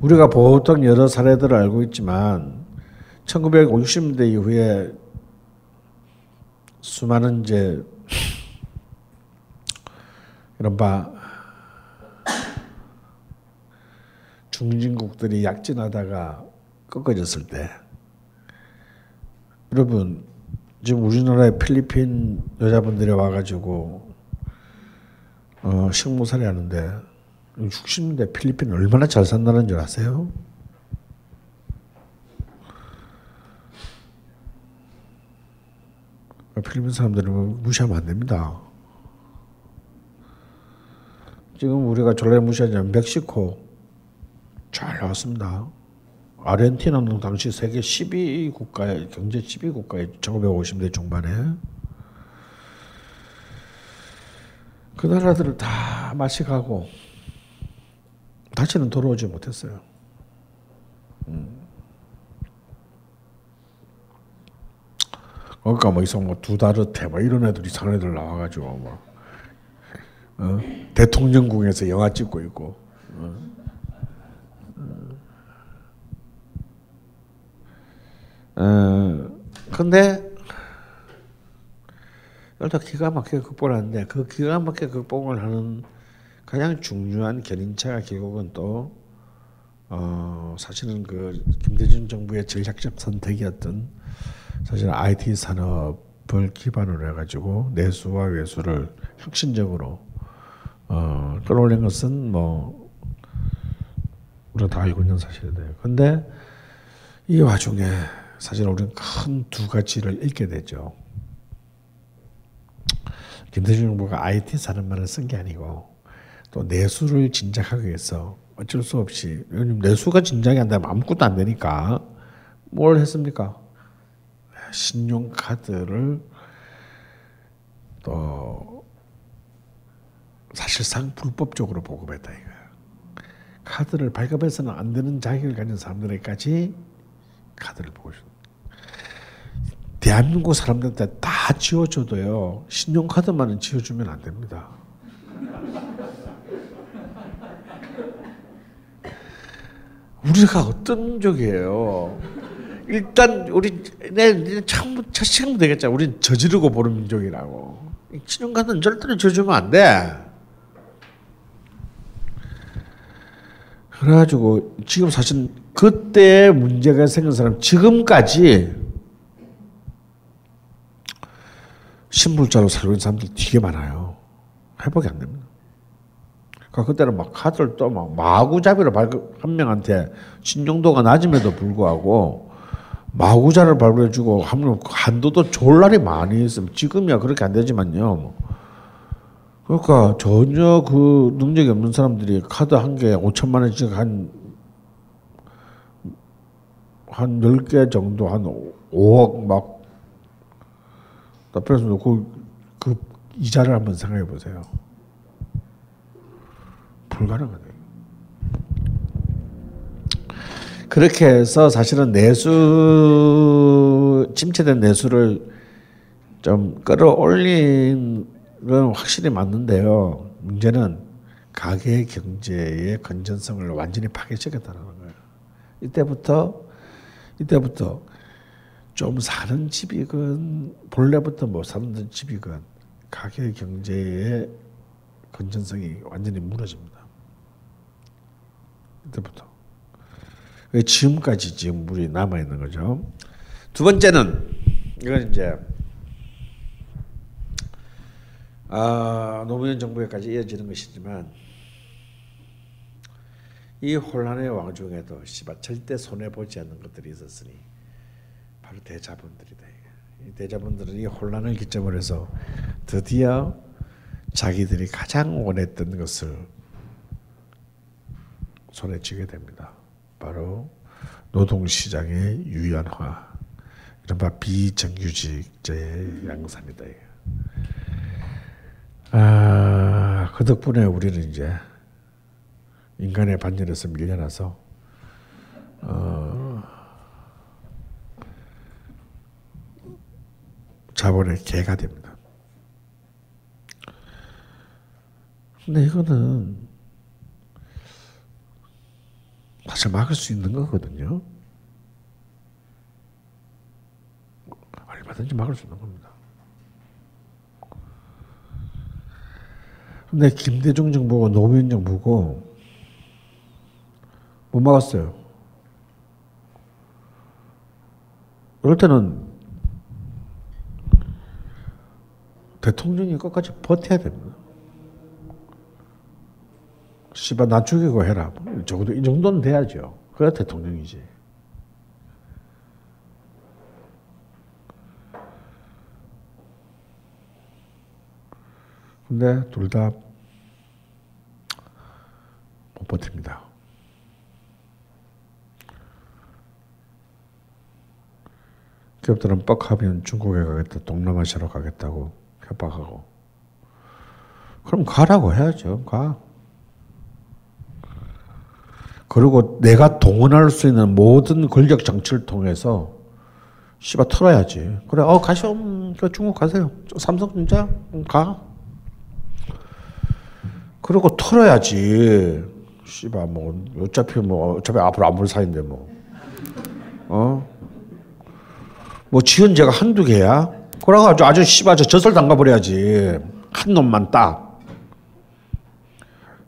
우리가 보통 여러 사례들을 알고 있지만 1950년대 이후에 수많은 이제 이른바 중진국들이 약진하다가 꺾어졌을 때 여러분 지금 우리나라에 필리핀 여자분들이 와가지고 어, 식모살이 하는데 60년대 필리핀 얼마나 잘 산다는 줄 아세요? 필리핀 사람들은 무시하면 안 됩니다. 지금 우리가 전례 무시하자면 멕시코 잘 나왔습니다. 아르헨티나는 당시 세계 12 국가의 경제 12 국가에 1950대 중반에 그 나라들을 다 마시가고 다시는 돌아오지 못했어요. 음. 그러니까 뭐 이상 뭐 두 다르테 뭐 이런 애들 이상한 애들 나와가지고 뭐 어? 대통령궁에서 영화 찍고 있고 어? 어, 근데 일단 기가 막히게 극복을 하는데 그 기가 막히게 극복을 하는 가장 중요한 견인차가 결국은 또 어, 사실은 그 김대중 정부의 전략적 선택이었던 사실 IT 산업을 기반으로 해가지고 내수와 외수를 혁신적으로 어, 끌어올린 것은 뭐 우리가 다 알고 있는 사실이에요. 근데 이 와중에 사실 우리는 큰 두 가지를 잃게 되죠. 김대중 정부가 IT 산업만을 쓴 게 아니고 또 내수를 진작하기 위해서 어쩔 수 없이 왜냐면 내수가 진작이 안 되면 아무것도 안 되니까 뭘 했습니까? 신용카드를 또 사실상 불법적으로 보급했다 이거야. 카드를 발급해서는 안 되는 자격을 가진 사람들에게까지 카드를 보고 싶 대한민국 사람들한테 다 지워줘도요 신용카드만은 지워주면 안 됩니다. 우리가 어떤 민족이에요? 일단 우리 내 처음부터 첫 시간부터 되겠잖아. 우린 저지르고 보는 민족이라고. 신용카드는 절대로 지워주면 안 돼. 그래가지고 지금 사실 그때 문제가 생긴 사람 지금까지 신불자로 살고 있는 사람들 되게 많아요. 회복이 안 됩니다. 그러니까 그때는 막 카드를 또 막 마구잡이로 한 명한테 신용도가 낮음에도 불구하고 마구자를 발급해주고 하면 한도도 날이 많이 있으면 지금이야 그렇게 안 되지만요. 그러니까 전혀 그 능력이 없는 사람들이 카드 한 개 5천만 원씩 한, 한 10개 정도 한 5억 막, 그래서 그, 그 이자를 한번 생각해 보세요. 불가능하네요. 그렇게 해서 사실은 내수, 침체된 내수를 좀 끌어올린 건 확실히 맞는데요. 문제는 가계 경제의 건전성을 완전히 파괴시켰다는 거예요. 이때부터 이때부터 좀 사는 집이건 본래부터 못 사는 집이건 가계 경제의 건전성이 완전히 무너집니다. 이때부터. 지금까지 지금 물이 남아 있는 거죠. 두 번째는 이건 이제 아, 노무현 정부에까지 이어지는 것이지만 이 혼란의 와중에도 씨발 절대 손해 보지 않는 것들이 있었으니 바로 대자본들이다. 이 대자본들은 이 혼란을 기점으로 해서 드디어 자기들이 가장 원했던 것을 손에 쥐게 됩니다. 바로 노동시장의 유연화, 이른바 비정규직제의 양산이다. 아, 그 덕분에 우리는 이제 인간의 반열에서 밀려나서 어, 자본의 개가 됩니다. 근데 이거는 사실 막을 수 있는 거거든요. 얼마든지 막을 수 있는 겁니다. 근데 김대중 정부가 노무현 정부고 못 막았어요. 그럴 때는 대통령이 끝까지 버텨야 됩니다. 씨발 나 죽이고 해라. 적어도 이 정도는 돼야죠. 그래야 대통령이지. 근데 둘 다 못 버팁니다. 기업들은 뻑하면 중국에 가겠다, 동남아시아로 가겠다고 협박하고. 그럼 가라고 해야죠. 가. 그리고 내가 동원할 수 있는 모든 권력 정치를 통해서 씨발 털어야지. 그래, 어 가시오, 음, 중국 가세요. 삼성전자 음, 가. 그리고 털어야지. 씨발 뭐 어차피 뭐 어차피 앞으로 안 볼 사이인데 뭐. 어? 뭐 지은 죄가 한두 개야? 그래가지고 아주 씨발 저 젖을 담가버려야지. 한 놈만 딱.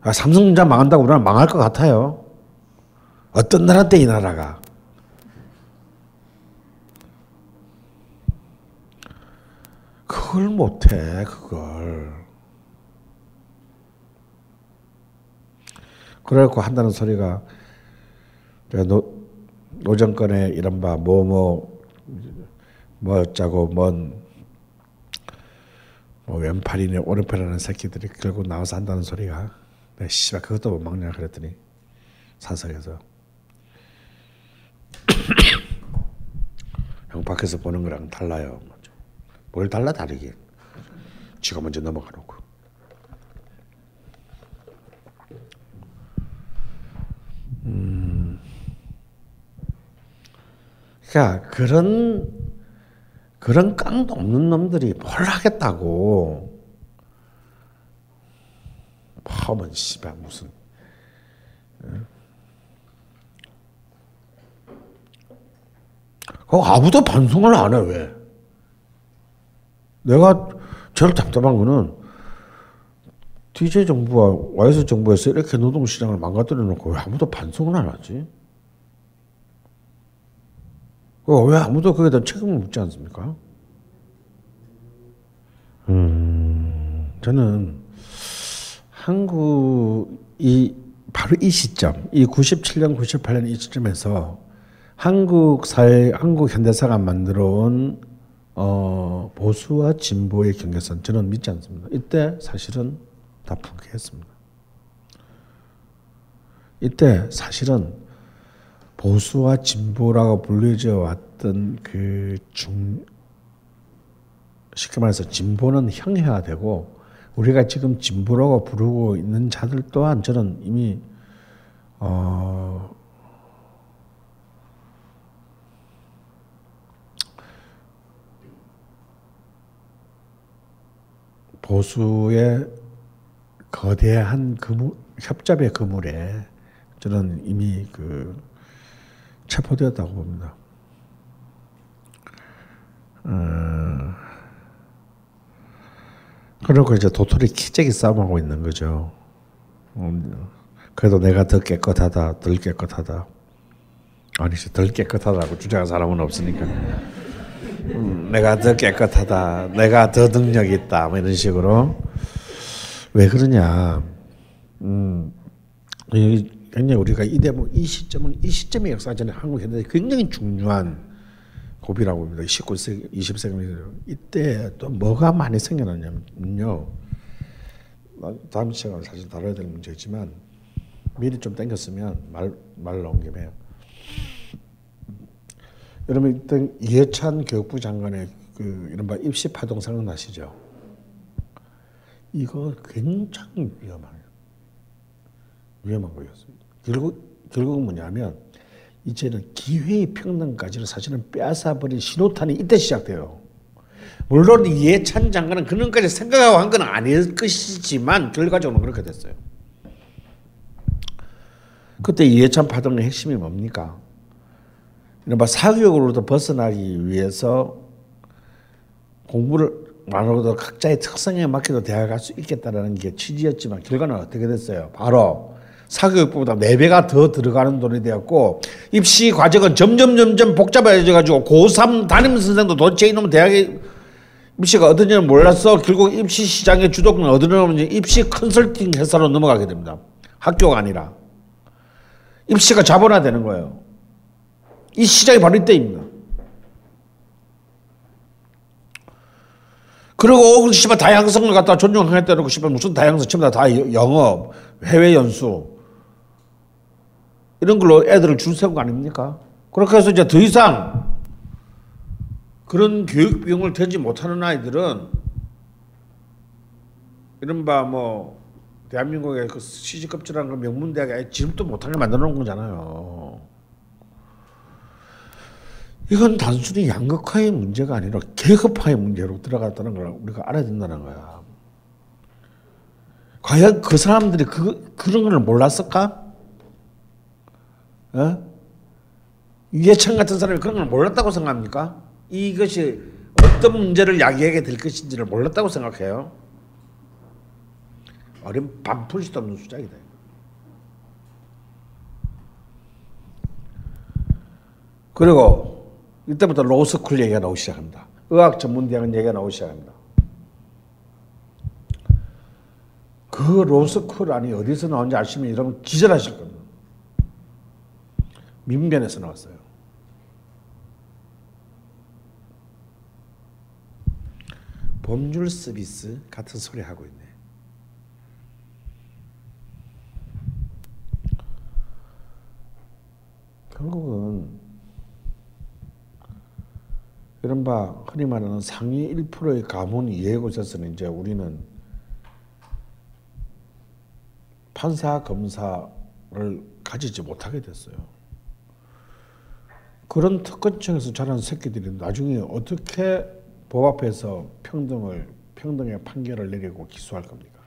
아, 삼성전자 망한다고 우리나라 망할 것 같아요. 어떤 나라 때 이 나라가. 그걸 못해, 그걸. 그래갖고 한다는 소리가 노, 노정권에 이른바 뭐뭐 뭐 어쩌고 뭔 뭐 왼팔이네 오른팔이라는 새끼들이 결국 나와서 한다는 소리가 내 씨발 그것도 못 막냐 그랬더니 사석에서 *coughs* 형 밖에서 보는 거랑 달라요. 뭘 달라 다르게. 지가 먼저 넘어가 놓고. 음. 그러니까 그런 그런 깡도 없는 놈들이 뭘 하겠다고. 파면 씨발 무슨. 그 아무도 반성을 안 해 왜? 내가 제일 답답한 거는 DJ 정부와 YS 정부에서 이렇게 노동시장을 망가뜨려 놓고 왜 아무도 반성을 안 하지? 왜 아무도 거기에 대한 책임을 묻지 않습니까? 음, 저는 한국이 바로 이 시점, 이 97년, 98년 이 시점에서 한국 사회, 한국 현대사가 만들어온 어, 보수와 진보의 경계선 저는 믿지 않습니다. 이때 사실은 다 포기했습니다. 이때 사실은 보수와 진보라고 불려져 왔던 그 중, 쉽게 말해서 진보는 형해화되고 우리가 지금 진보라고 부르고 있는 자들 또한 저는 이미 어, 보수의 거대한 그물, 협잡의 그물에 저는 이미 그 체포되었다고 봅니다. 어, 그리고 이제 도토리 키재기 싸움하고 있는 거죠. 음, 그래도 내가 더 깨끗하다, 덜 깨끗하다. 아니지, 덜 깨끗하다고 주장한 사람은 없으니까. 음, 내가 더 깨끗하다, 내가 더 능력 있다, 뭐 이런 식으로. 왜 그러냐? 음, 굉장히 우리가 이 대목, 이 시점은 이 시점의 역사전에 한국 현대 굉장히 중요한 고비라고 봅니다. 19세기, 20세기 이때 또 뭐가 많이 생겨났냐면요. 다음 시간에 사실 다뤄야 될 문제지만 미리 좀 땡겼으면 말, 말 나온 김에 여러분 이때 이해찬 교육부 장관의 그 이른바 입시 파동 생각나시죠? 이거 굉장히 위험한 위험한 거였습니다. 결국 결국은 뭐냐면 이제는 기회의 평등까지는 사실은 빼앗아 버린 신호탄이 이때 시작돼요. 물론 이해찬 장관은 그런까지 생각하고 한 건 아닐 것이지만 결과적으로 그렇게 됐어요. 그때 이해찬 파동의 핵심이 뭡니까? 이른바 사교육으로부터 벗어나기 위해서 공부를 안 하고도 각자의 특성에 맞게도 대학 갈 수 있겠다라는 게 취지였지만 결과는 어떻게 됐어요? 바로 사교육보다 4배가 더 들어가는 돈이 되었고 입시 과정은 점점 점점 복잡해져 가지고 고3 담임 선생도 도대체 이놈 대학에 입시가 어떤지는 몰랐어. 결국 입시 시장의 주도권을 얻으려면 입시 컨설팅 회사로 넘어가게 됩니다. 학교가 아니라. 입시가 자본화되는 거예요. 이 시장이 바로 이때입니다. 그리고 씨발 다양성을 갖다 존중하겠다고 씨발 무슨 다양성 전부 다 영업, 해외 연수 이런 걸로 애들을 줄 세운 거 아닙니까? 그렇게 해서 이제 더 이상 그런 교육 비용을 대지 못하는 아이들은 이른바 뭐 대한민국의 그 시지급제라는 그 명문대학에 지금도 못하게 만들어 놓은 거잖아요. 이건 단순히 양극화의 문제가 아니라 계급화의 문제로 들어갔다는 걸 우리가 알아야 된다는 거야. 과연 그 사람들이 그, 그런 걸 몰랐을까? 어? 이해찬 같은 사람이 그런 걸 몰랐다고 생각합니까? 이것이 어떤 문제를 야기하게 될 것인지를 몰랐다고 생각해요. 어린 반풀 수도 없는 수작이다. 그리고 이때부터 로스쿨 얘기가 나오기 시작합니다. 의학 전문대학은 얘기가 나오기 시작합니다. 그 로스쿨 안이 어디서 나온지 아시면 여러분 기절하실 겁니다. 민변에서 나왔어요. 법률 서비스 같은 소리 하고 있네. 결국은 이른바 흔히 말하는 상위 1%의 가문 이해고에서는 이제 우리는 판사 검사를 가지지 못하게 됐어요. 그런 특권층에서 자란 새끼들이 나중에 어떻게 법 앞에서 평등을 평등의 판결을 내리고 기소할 겁니까?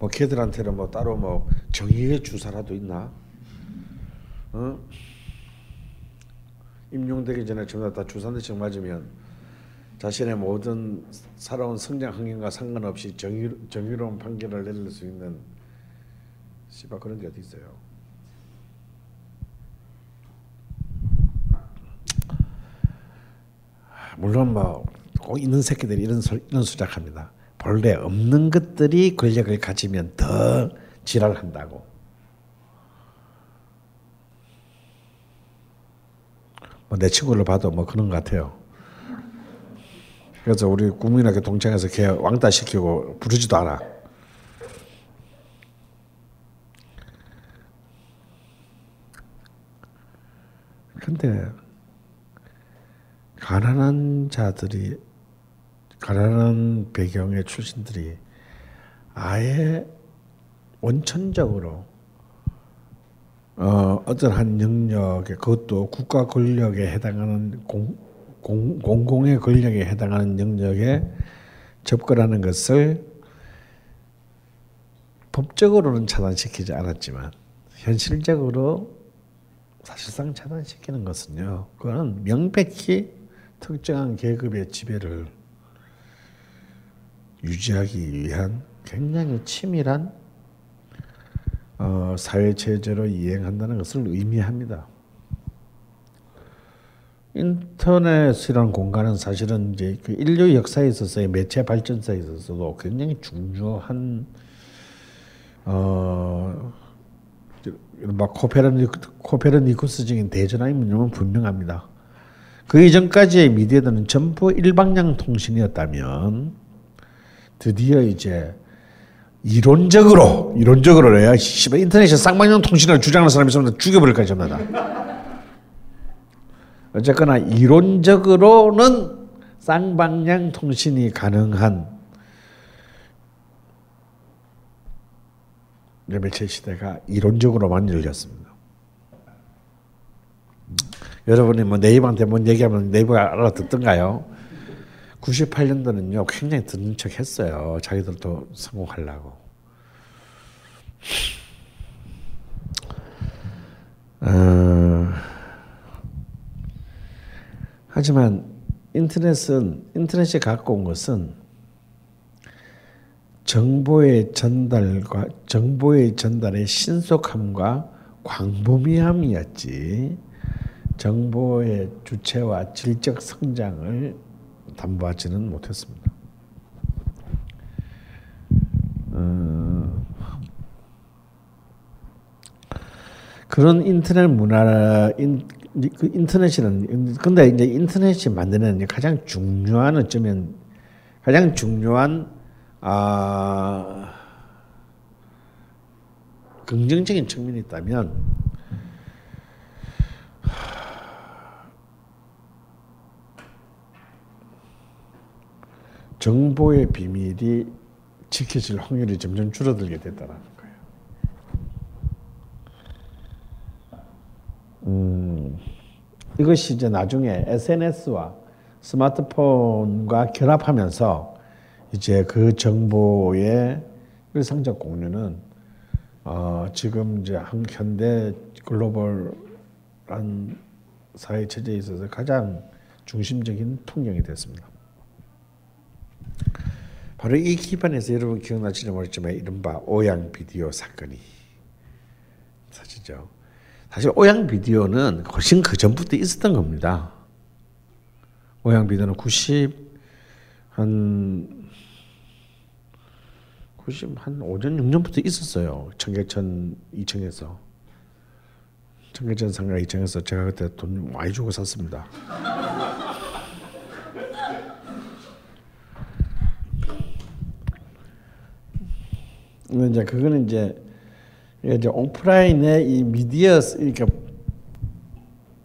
뭐 걔들한테는 뭐 따로 뭐 정의의 주사라도 있나? 어? 임용되기 전에 전부 다 주사 대책 맞으면 자신의 모든 살아온 성장 환경과 상관없이 정의, 정의로운 판결을 내릴 수 있는 씨발 그런 게 어디 있어요? 물론 뭐꼭 있는 새끼들이 이런 소, 이런 수작합니다. 본래 없는 것들이 권력을 가지면 더 지랄한다고. 뭐 내 친구를 봐도 뭐 그런 것 같아요. 그래서 우리 국민학교 동창회에서 걔 왕따 시키고 부르지도 않아. 근데 가난한 자들이 가난한 배경의 출신들이 아예 원천적으로 어, 어떤 한 영역에 그것도 국가 권력에 해당하는 공, 공, 공공의 권력에 해당하는 영역에 접근하는 것을 법적으로는 차단시키지 않았지만 현실적으로 사실상 차단시키는 것은요. 그거는 명백히 특정한 계급의 지배를 유지하기 위한 굉장히 치밀한 어, 사회 체제로 이행한다는 것을 의미합니다. 인터넷이라는 공간은 사실은 이제 그 인류 역사에 있어서의 매체 발전사에 있어서도 굉장히 중요한 어, 막 코페르니쿠, 코페르니쿠스적인 대전환의 문명은 분명합니다. 그 이전까지의 미디어들은 전부 일방향 통신이었다면 드디어 이제 이론적으로 이론적으로 내야 씨발 인터넷에 쌍방향 통신을 주장하는 사람이 있으면 죽여버릴 거야 전부 어쨌거나 이론적으로는 쌍방향 통신이 가능한 매체 시대가 이론적으로만 열렸습니다. 여러분이 뭐 네이버한테 뭔 얘기하면 네이버가 알아듣던가요? 98년도는요 굉장히 듣는 척 했어요. 자기들도 성공하려고. 어, 하지만 인터넷은 인터넷이 갖고 온 것은 정보의 전달과 정보의 전달의 신속함과 광범위함이었지 정보의 주체와 질적 성장을 담보하지는 못했습니다. 어, 그런 인터넷 문화, 인, 그 인터넷이는 근데 이제 인터넷이 만드는 가장 중요한 어쩌면 가장 중요한 아 긍정적인 측면이 있다면 정보의 비밀이 지켜질 확률이 점점 줄어들게 됐다는 거예요. 음, 이것이 이제 나중에 SNS와 스마트폰과 결합하면서 이제 그 정보의 일상적 공유는 어, 지금 이제 현대 글로벌 사회 체제에 있어서 가장 중심적인 풍경이 됐습니다. 바로 이 기반에서 여러분 기억나실지 모르지만 이른바 오양 비디오 사건이 사실죠. 사실 오양 비디오는 훨씬 그 전부터 있었던 겁니다. 오양 비디오는 90 한 90 한 5년 6년부터 있었어요. 청계천 2층에서 청계천 상가 2층에서 제가 그때 돈 많이 주고 샀습니다. 이제 그거는 이제 이제 오프라인의 이 미디어 그러니까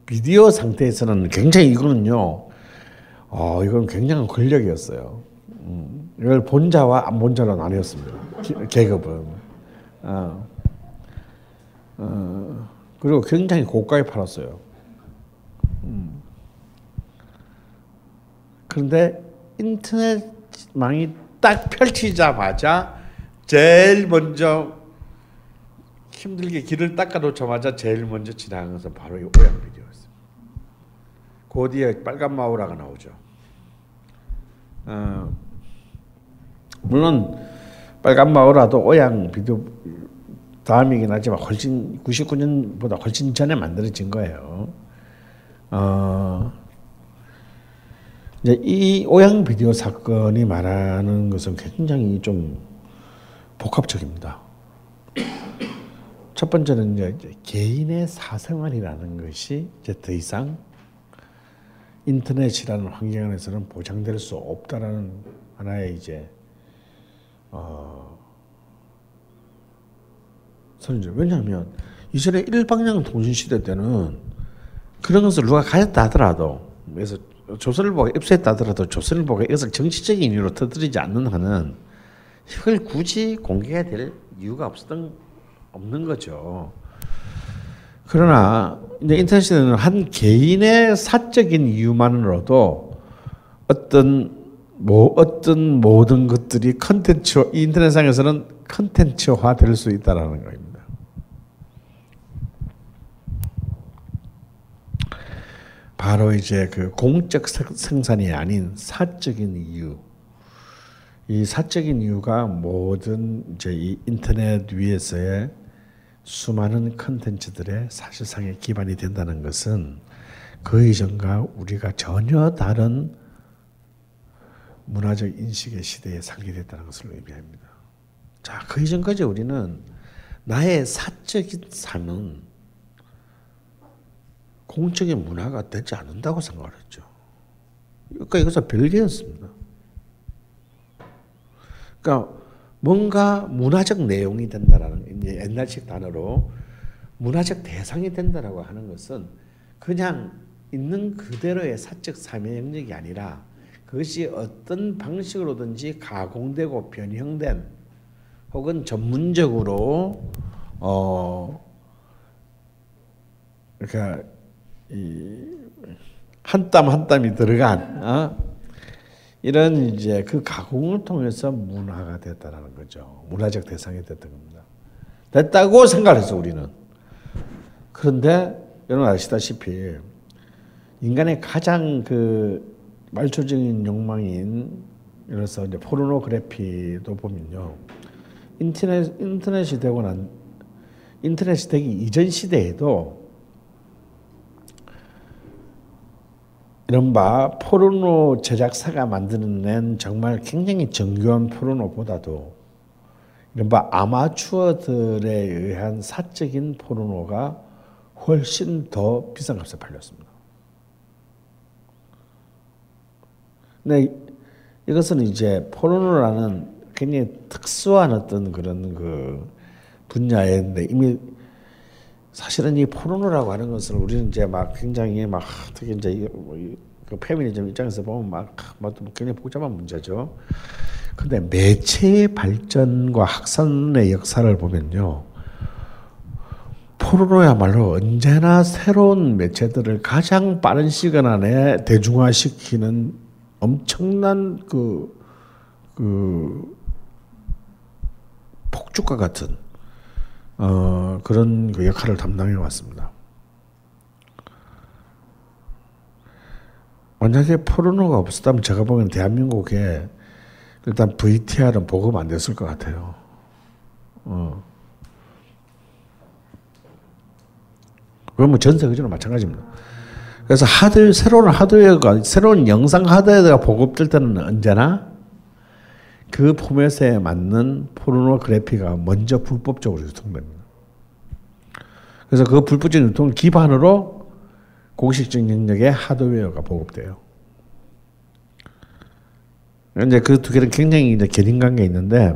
비디오 상태에서는 굉장히 이거는요. 어 이건 굉장한 권력이었어요. 음, 이걸 본 자와 안 본 자로 나뉘었습니다. 계급은. 어, 어, 그리고 굉장히 고가에 팔았어요. 음. 그런데 인터넷망이 딱 펼치자마자 제일 먼저 힘들게 길을 닦아놓자마자 제일 먼저 지나간 것은 바로 이 오양 비디오였어요. 그 뒤에 빨간 마우라가 나오죠. 어, 물론 빨간 마우라도 오양 비디오 다음이긴 하지만 훨씬 99년보다 훨씬 전에 만들어진 거예요. 어, 이제 이 오양 비디오 사건이 말하는 것은 굉장히 좀 복합적입니다. 첫 번째는 개인의 사생활이라는 것이 이제 더 이상 인터넷이라는 환경 안에서는 보장될 수 없다라는 하나의 이제 어 선이죠. 왜냐하면 이전에 일방향 통신 시대 때는 그런 것을 누가 가졌다 하더라도 그래서 조선일보가 입수했다 하더라도 조선일보가 이것을 정치적인 이유로 터뜨리지 않는 한은 이걸 굳이 공개해야 될 이유가 없었던 없는 거죠. 그러나 이제 인터넷 시대는 한 개인의 사적인 이유만으로도 어떤 뭐 어떤 모든 것들이 컨텐츠 인터넷상에서는 컨텐츠화 될 수 있다라는 겁니다. 바로 이제 그 공적 생산이 아닌 사적인 이유. 이 사적인 이유가 모든 이제 이 인터넷 위에서의 수많은 컨텐츠들의 사실상의 기반이 된다는 것은 그 이전과 우리가 전혀 다른 문화적 인식의 시대에 살게 됐다는 것을 의미합니다. 자, 그 이전까지 우리는 나의 사적인 삶은 공적인 문화가 되지 않는다고 생각을 했죠. 그러니까 이것은 별개였습니다. 그러니까 뭔가 문화적 내용이 된다라는 옛날식 단어로 문화적 대상이 된다라고 하는 것은 그냥 있는 그대로의 사적 삶의 영역이 아니라 그것이 어떤 방식으로든지 가공되고 변형된 혹은 전문적으로 어 그러니까 이 한 땀 한 땀이 들어간 어? 이런 이제 그 가공을 통해서 문화가 됐다라는 거죠. 문화적 대상이 됐던 겁니다. 됐다고 생각했어 우리는. 그런데 여러분 아시다시피 인간의 가장 그 말초적인 욕망인 이래서 이제 포르노그래피도 보면요. 인터넷 인터넷이 되고 난 인터넷이 되기 이전 시대에도 이른바 포르노 제작사가 만들어낸 정말 굉장히 정교한 포르노보다도 이른바 아마추어들에 의한 사적인 포르노가 훨씬 더 비싼 값에 팔렸습니다. 근데 이것은 이제 포르노라는 굉장히 특수한 어떤 그런 그 분야인데 이미 사실은 이 포르노라고 하는 것을 우리는 이제 막 굉장히 막 특히 이제 뭐그 페미니즘 입장에서 보면 막, 막 굉장히 복잡한 문제죠. 근데 매체의 발전과 확산의 역사를 보면요. 포르노야말로 언제나 새로운 매체들을 가장 빠른 시간 안에 대중화시키는 엄청난 그, 그, 폭죽과 같은 어, 그런 그 역할을 담당해 왔습니다. 만약에 포르노가 없었다면 제가 보기엔 대한민국에 일단 VTR은 보급 안 됐을 것 같아요. 어. 그건 뭐 전 세계적으로 마찬가지입니다. 그래서 하드, 새로운 하드웨어가, 새로운 영상 하드웨어가 보급될 때는 언제나 그 포맷에 맞는 포르노그래피가 먼저 불법적으로 유통됩니다. 그래서 그 불법적 유통을 기반으로 공식적 영역의 하드웨어가 보급돼요. 이제 그 두 개는 굉장히 이제 견인 관계 있는데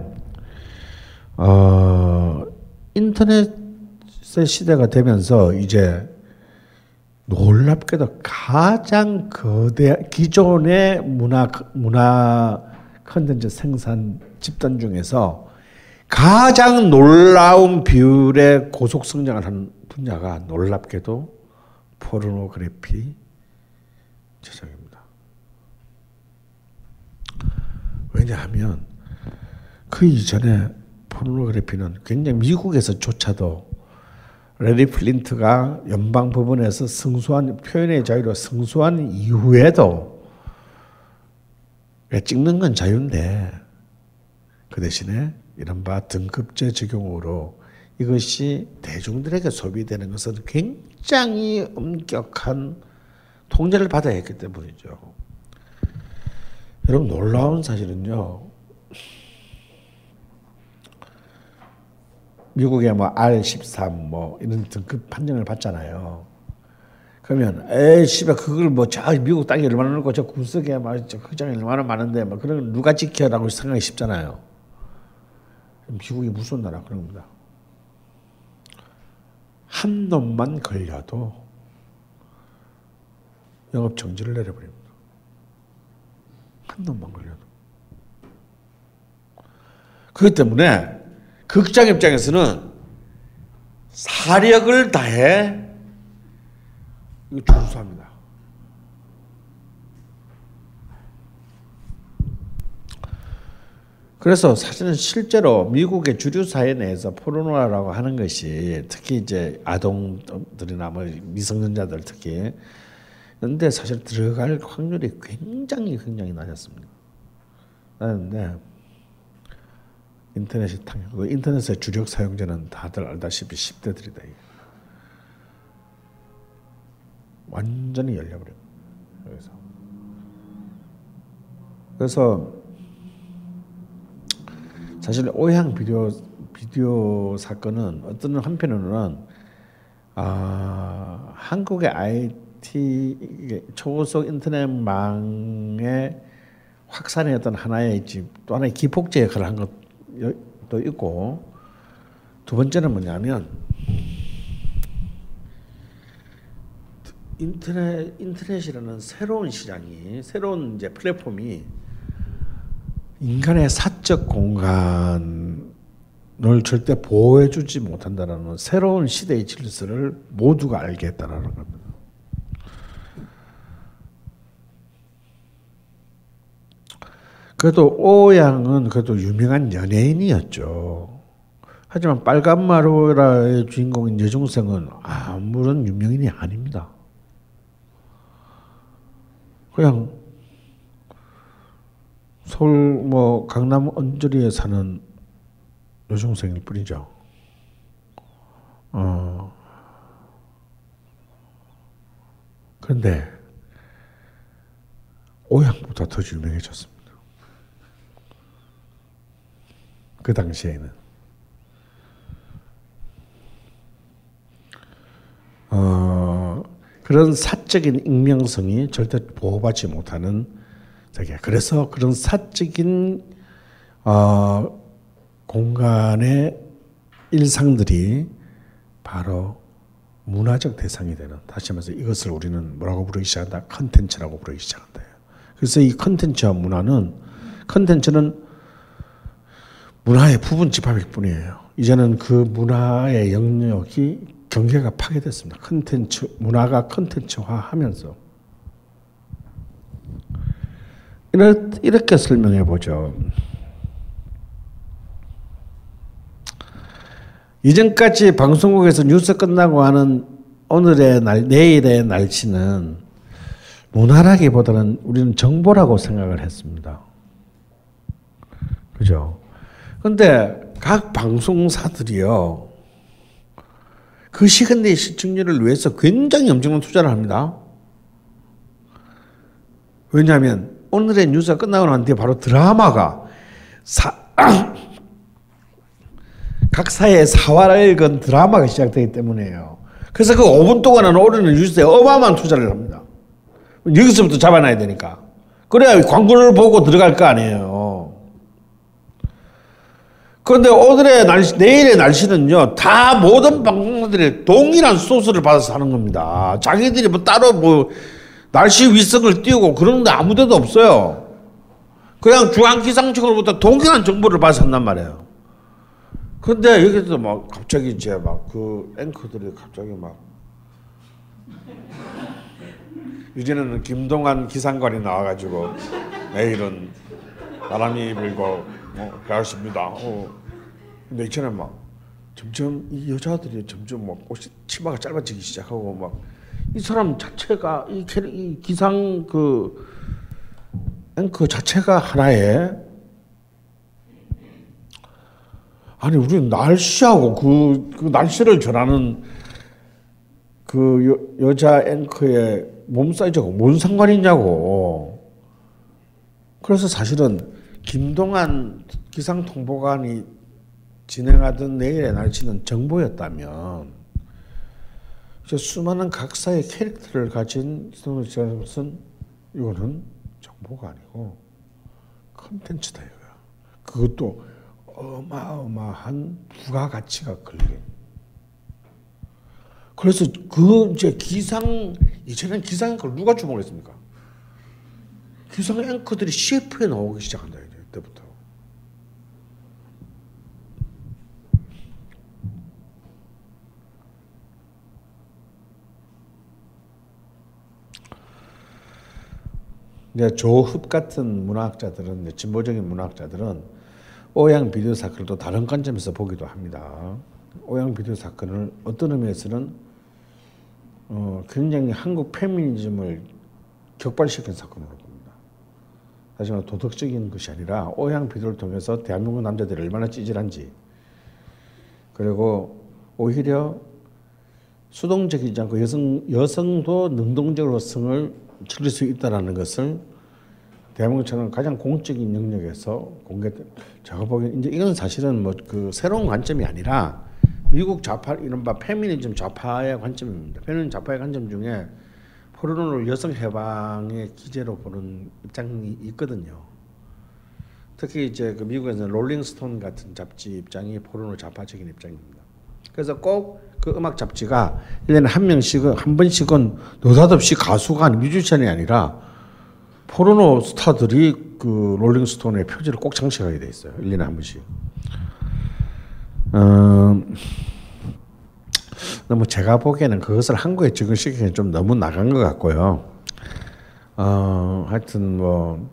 어 인터넷의 시대가 되면서 이제 놀랍게도 가장 거대 기존의 문화 문화 컨텐츠 생산 집단 중에서 가장 놀라운 비율의 고속 성장을 한 분야가 놀랍게도 포르노그래피 제작입니다. 왜냐하면 그 이전에 포르노그래피는 굉장히 미국에서조차도 래리 플린트가 연방 법원에서 승소한 표현의 자유로 승소한 이후에도 찍는 건 자유인데 그 대신에 이른바 등급제 적용으로 이것이 대중들에게 소비되는 것은 굉장히 엄격한 통제를 받아야 했기 때문이죠. 여러분 놀라운 사실은요. 미국의 뭐 R13 뭐 이런 등급 판정을 받잖아요. 그러면 에이 씨발 그걸 뭐 저 미국 땅에 얼마나 넓고 저 구석에 막저 흑장에 얼마나 많은데 뭐 그런 누가 지켜라고 생각이 쉽잖아요. 미국이 무슨 나라 그런 겁니다. 한 놈만 걸려도 영업 정지를 내려버립니다. 한 놈만 걸려도. 그렇기 때문에 극장 입장에서는 사력을 다해 이거 준수합니다. 그래서 사실은 실제로 미국의 주류 사회 내에서 포르노라고 하는 것이 특히 이제 아동들이나 뭐 미성년자들 특히 근데 사실 들어갈 확률이 굉장히 굉장히 낮았습니다. 낮은데 인터넷이 탕 인터넷의 주력 사용자는 다들 알다시피 10대들이다. 완전히 열려버려. 그래서 그래서 사실 오향 비디오 비디오 사건은 어떤 한편으로는 아, 한국의 IT 초고속 인터넷망의 확산의 어떤 하나의 또 하나의 기폭제 역할을 한 것도 있고 두 번째는 뭐냐면 인터넷 인터넷이라는 새로운 시장이 새로운 이제 플랫폼이 인간의 사적 공간을 절대 보호해주지 못한다는 새로운 시대의 질서를 모두가 알게 했다는 겁니다. 그래도 오양은 그래도 유명한 연예인이었죠. 하지만 빨간 마루라의 주인공인 여중생은 아무런 유명인이 아닙니다. 그냥 서울 뭐 강남 언저리에 사는 여중생일 뿐이죠. 어. 그런데 오양보다 더 유명해졌습니다. 그 당시에는. 어, 그런 사적인 익명성이 절대 보호받지 못하는 세계. 그래서 그런 사적인 어, 공간의 일상들이 바로 문화적 대상이 되는 다시 말해서 이것을 우리는 뭐라고 부르기 시작한다 컨텐츠라고 부르기 시작한다. 그래서 이 컨텐츠와 문화는 컨텐츠는 문화의 부분 집합일 뿐이에요. 이제는 그 문화의 영역이 경계가 파괴됐습니다. 컨텐츠 문화가 컨텐츠화 하면서 이렇게 설명해 보죠. 이전까지 방송국에서 뉴스 끝나고 하는 오늘의 날, 내일의 날씨는 문화라기보다는 우리는 정보라고 생각을 했습니다. 그죠? 근데 각 방송사들이요. 그 시간대의 시청률을 위해서 굉장히 엄청난 투자를 합니다. 왜냐하면 오늘의 뉴스가 끝나고 난 뒤에 바로 드라마가 사, *clears throat* 각 사회의 사활을 건 드라마가 시작되기 때문에요. 그래서 그 5분 동안은 오르는 뉴스에 어마어마한 투자를 합니다. 여기서부터 잡아놔야 되니까. 그래야 광고를 보고 들어갈 거 아니에요. 그런데 오늘의 날씨, 내일의 날씨는요, 다 모든 방송들이 동일한 소스를 받아서 하는 겁니다. 자기들이 뭐 따로 뭐, 날씨 위성을 띄우고 그런 데 아무 데도 없어요. 그냥 중앙기상청으로부터 동일한 정보를 받아서 한단 말이에요. 근데 여기서 막 갑자기 이제 막 그 앵커들이 갑자기 막 이제는 김동완 기상관이 나와가지고 내일은 바람이 불고 어, 그렇습니다. 어. 근데 이처럼 막 점점 이 여자들이 점점 막 옷이 치마가 짧아지기 시작하고 막 이 사람 자체가 이, 캐- 이 기상 그 앵커 자체가 하나의 아니 우리 날씨하고 그, 그 날씨를 전하는 그 여, 여자 앵커의 몸 사이즈하고 뭔 상관이냐고. 그래서 사실은 김동한 기상통보관이 진행하던 내일의 날씨는 정보였다면 수많은 각사의 캐릭터를 가진 것은 이거는 정보가 아니고 컨텐츠다 이거야. 그것도 어마어마한 부가가치가 걸린. 그래서 그 이제 기상 이제는 기상 앵커를 누가 주목했습니까? 기상 앵커들이 CF에 나오기 시작한다 이제 때부터. 이제 조흡 같은 문화학자들은 이제 진보적인 문화학자들은 오양 비디오 사건을 또 다른 관점에서 보기도 합니다. 오양 비디오 사건을 어떤 의미에서는 어, 굉장히 한국 페미니즘을 격발시킨 사건으로 봅니다. 다시 말해 도덕적인 것이 아니라 오양 비디오를 통해서 대한민국 남자들이 얼마나 찌질한지 그리고 오히려 수동적이지 않고 여성 여성도 능동적으로 성을 즐길 수 있다라는 것을 대한민국처럼 가장 공적인 영역에서 공개. 보기엔 이제 이건 사실은 뭐 그 새로운 관점이 아니라 미국 좌파 이른바 페미니즘 좌파의 관점입니다. 페미니즘 좌파의 관점 중에 포르노를 여성 해방의 기제로 보는 입장이 있거든요. 특히 이제 그 미국에서는 롤링스톤 같은 잡지 입장이 포르노 좌파적인 입장입니다. 그래서 꼭 그 음악 잡지가 1년에 한 명씩은 한 번씩은 느닷없이 가수가 아니 뮤지션이 아니라 포르노 스타들이 그 롤링스톤의 표지를 꼭 장식하게 돼 있어요. 1년에 한 번씩. 어, 너무 제가 보기에는 그것을 한국에 적용시키기는 좀 너무 나간 것 같고요. 어, 하여튼 뭐,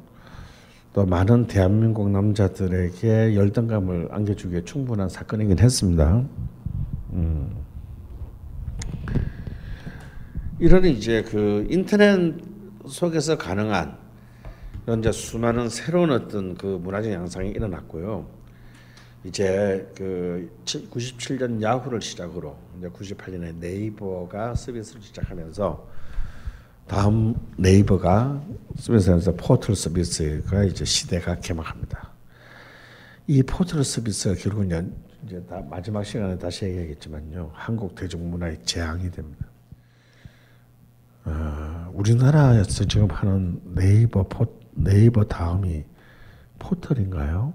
또 많은 대한민국 남자들에게 열등감을 안겨주기에 충분한 사건이긴 했습니다. 음. 이런 이제 그 인터넷 속에서 가능한 이제 수많은 새로운 어떤 그 문화적 양상이 일어났고요. 이제 그 97년 야후를 시작으로 이제 98년에 네이버가 서비스를 시작하면서 다음 네이버가 서비스하면서 포털 서비스가 이제 시대가 개막합니다. 이 포털 서비스가 결국은 이제 다 마지막 시간에 다시 얘기하겠지만요. 한국 대중문화의 재앙이 됩니다. 어, 우리나라에서 지금 하는 네이버 포, 네이버 다음이 포털인가요?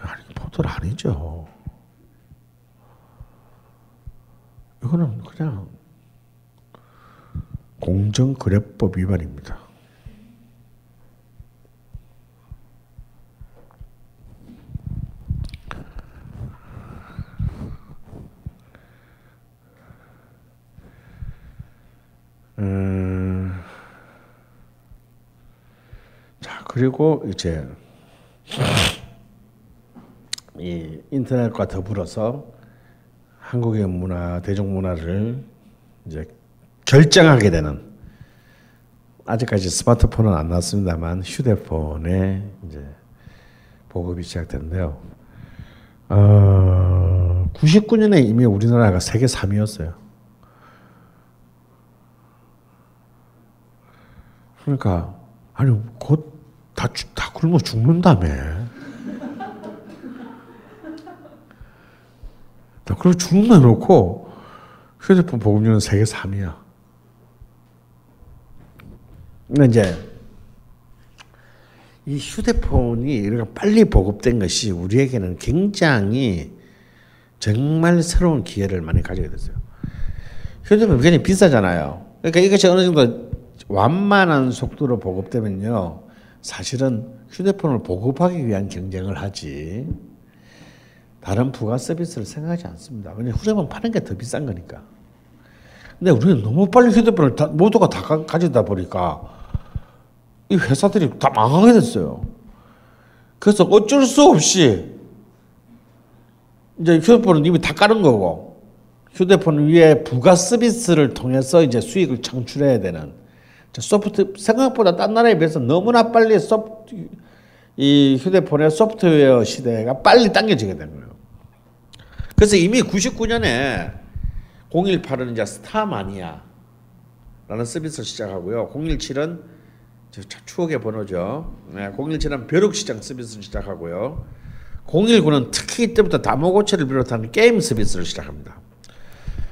아니 포털 아니죠. 이거는 그냥 공정거래법 위반입니다. 음, 자 그리고 이제 이 인터넷과 더불어서 한국의 문화, 대중 문화를 이제 결정하게 되는 아직까지 스마트폰은 안 나왔습니다만 휴대폰에 이제 보급이 시작됐는데요. 어, 99년에 이미 우리나라가 세계 3위였어요. 그러니까 아니 곧 다 다 굶어 죽는다며. 다 그리고 죽는 놓고 휴대폰 보급률은 세계 3위야. 근데 이제 이 휴대폰이 이렇게 빨리 보급된 것이 우리에게는 굉장히 정말 새로운 기회를 많이 가지게 됐어요. 휴대폰 굉장히 비싸잖아요. 그러니까 이것이 어느 정도 완만한 속도로 보급되면요. 사실은 휴대폰을 보급하기 위한 경쟁을 하지. 다른 부가 서비스를 생각하지 않습니다. 왜냐 휴대폰 파는 게 더 비싼 거니까. 근데 우리는 너무 빨리 휴대폰을 다, 모두가 다 가, 가져다 보니까 이 회사들이 다 망하게 됐어요. 그래서 어쩔 수 없이 이제 휴대폰은 이미 다 깔은 거고 휴대폰 위에 부가 서비스를 통해서 이제 수익을 창출해야 되는 소프트 생각보다 딴 나라에 비해서 너무나 빨리 소프트 이 휴대폰의 소프트웨어 시대가 빨리 당겨지게 된 거예요. 그래서 이미 99년에 018은 이제 스타마니아라는 서비스를 시작하고요. 017은 추억의 번호죠. 네, 017은 벼룩시장 서비스를 시작하고요. 019는 특히 이때부터 다모고체를 비롯한 게임 서비스를 시작합니다.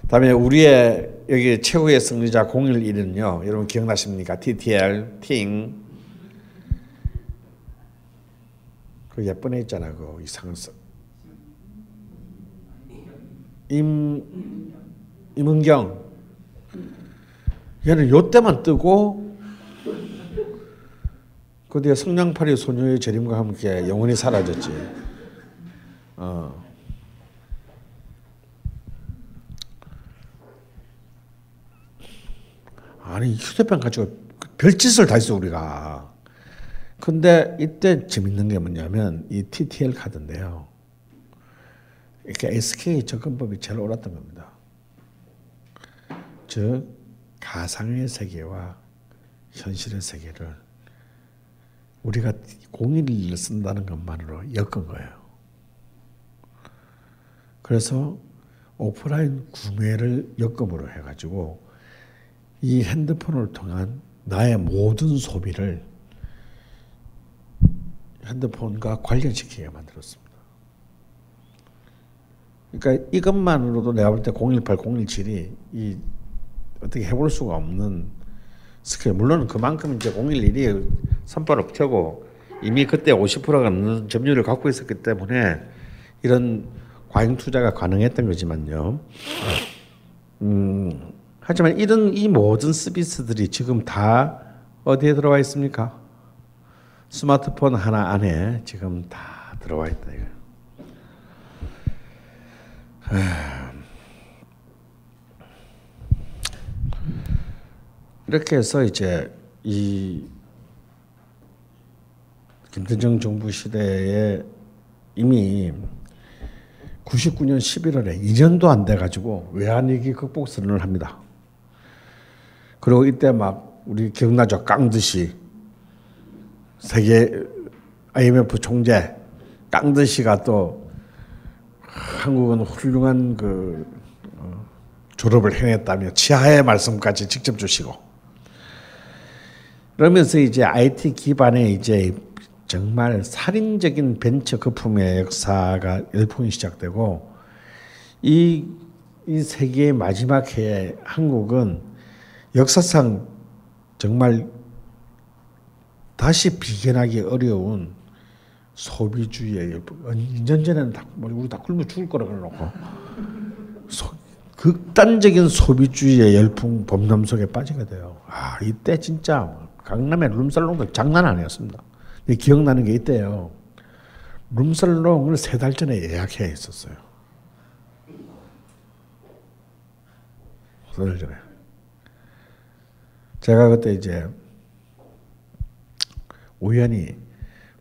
다음에 우리의 여기 최후의 승리자 011은요. 여러분 기억나십니까? TTL, 팅. 그 예쁜 애 있잖아. 그 이상한 임 임은경 얘는 요 때만 뜨고 그 뒤에 성냥팔이 소녀의 재림과 함께 영원히 사라졌지. 아니 휴대폰 가지고 별짓을 다 했어 우리가. 근데 이때 재밌는 게 뭐냐면 이 TTL 카드인데요. 이렇게 SK 접근법이 제일 옳았던 겁니다. 즉 가상의 세계와 현실의 세계를 우리가 011을 쓴다는 것만으로 엮은 거예요. 그래서 오프라인 구매를 역금으로 해가지고 이 핸드폰을 통한 나의 모든 소비를 핸드폰과 관련시키게 만들었습니다. 그러니까 이것만으로도 내가 볼 때 018, 017이 이 어떻게 해볼 수가 없는 스케일. 물론 그만큼 이제 011이 선발을 켜고 이미 그때 50%가 넘는 점유율을 갖고 있었기 때문에 이런 과잉 투자가 가능했던 거지만요. 음, 하지만 이런 이 모든 서비스들이 지금 다 어디에 들어와 있습니까? 스마트폰 하나 안에 지금 다 들어와 있다 이거. 이렇게 해서 이제 이 김대중 정부 시대에 이미 99년 11월에 2년도 안 돼 가지고 외환위기 극복 선언을 합니다. 그리고 이때 막 우리 기억나죠? 깡드시 세계 IMF 총재 깡드시가 또 한국은 훌륭한 그 어, 졸업을 해냈다며 치하의 말씀까지 직접 주시고 그러면서 이제 IT 기반의 이제 정말 살인적인 벤처 거품의 역사가 열풍이 시작되고 이, 이 세계의 마지막 해에 한국은 역사상 정말 다시 비견하기 어려운 소비주의의 열풍. 2년 전에는 다, 뭐 우리 다 굶어 죽을 거라 그러놓고 소, 극단적인 소비주의의 열풍 범람 속에 빠지게 돼요. 아 이때 진짜 강남의 룸살롱도 장난 아니었습니다. 기억나는 게 있대요. 룸살롱을 세 달 전에 예약해 있었어요. 세 달 전에. 제가 그때 이제 우연히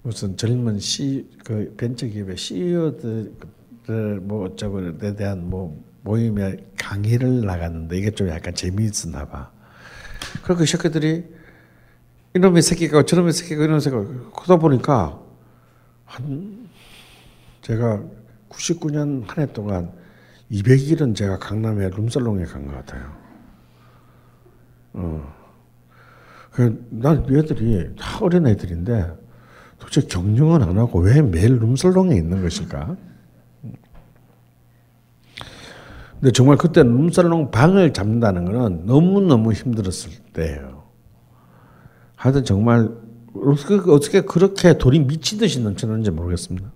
무슨 젊은 시, 그 벤처기업의 CEO들을 뭐 어쩌고 에 대한 뭐 모임에 강의를 나갔는데 이게 좀 약간 재미있었나 봐. 그리고 그 새끼들이 이놈의 새끼가 저놈의 새끼가 이런 새끼가 그러다 보니까 한 제가 99년 한 해 동안 200일은 제가 강남에 룸살롱에 간 것 같아요. 어. 그, 난 얘들이 다 어린 애들인데 도대체 경영은 안 하고 왜 매일 룸살롱에 있는 것일까? 근데 정말 그때 룸살롱 방을 잡는다는 거는 너무너무 힘들었을 때예요. 하여튼 정말 어떻게, 어떻게 그렇게 돈이 미친 듯이 넘치는지 모르겠습니다.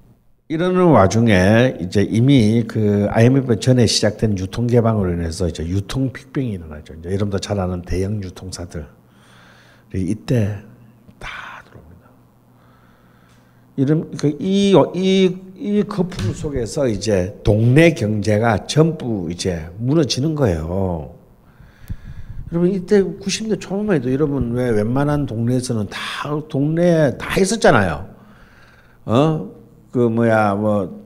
이러는 와중에 이제 이미 그 IMF 전에 시작된 유통 개방으로 인해서 이제 유통 빅뱅이 일어나죠. 이제 여러분도 잘 아는 대형 유통사들 이때 다 들어옵니다. 이런 그이이 이 거품 속에서 이제 동네 경제가 전부 이제 무너지는 거예요. 여러분 이때 90년 초반만 해도 여러분 왜 웬만한 동네에서는 다 동네에 다 있었잖아요. 어? 그 뭐야 뭐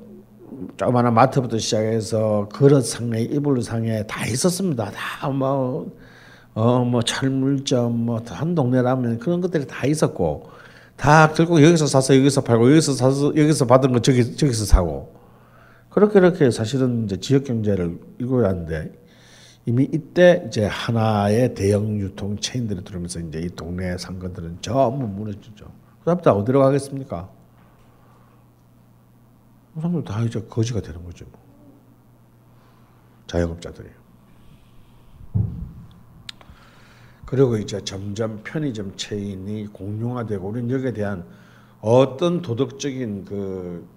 조그마한 마트부터 시작해서 그릇 상에 이불 상에 다 있었습니다. 다뭐 어 뭐 철물점 뭐 한 동네 라면 그런 것들이 다 있었고 다 결국 여기서 사서 여기서 팔고 여기서 사서 여기서 받은 거 저기 저기서 사고 그렇게 이렇게 사실은 이제 지역 경제를 이끌고 왔는데 이미 이때 이제 하나의 대형 유통 체인들이 들어오면서 이제 이 동네 상권들은 전부 무너지죠. 그 다음부터 어디로 가겠습니까? 사람들 다 이제 거지가 되는 거죠. 뭐. 자영업자들이. 그리고 이제 점점 편의점 체인이 공룡화되고 우리는 여기에 대한 어떤 도덕적인 그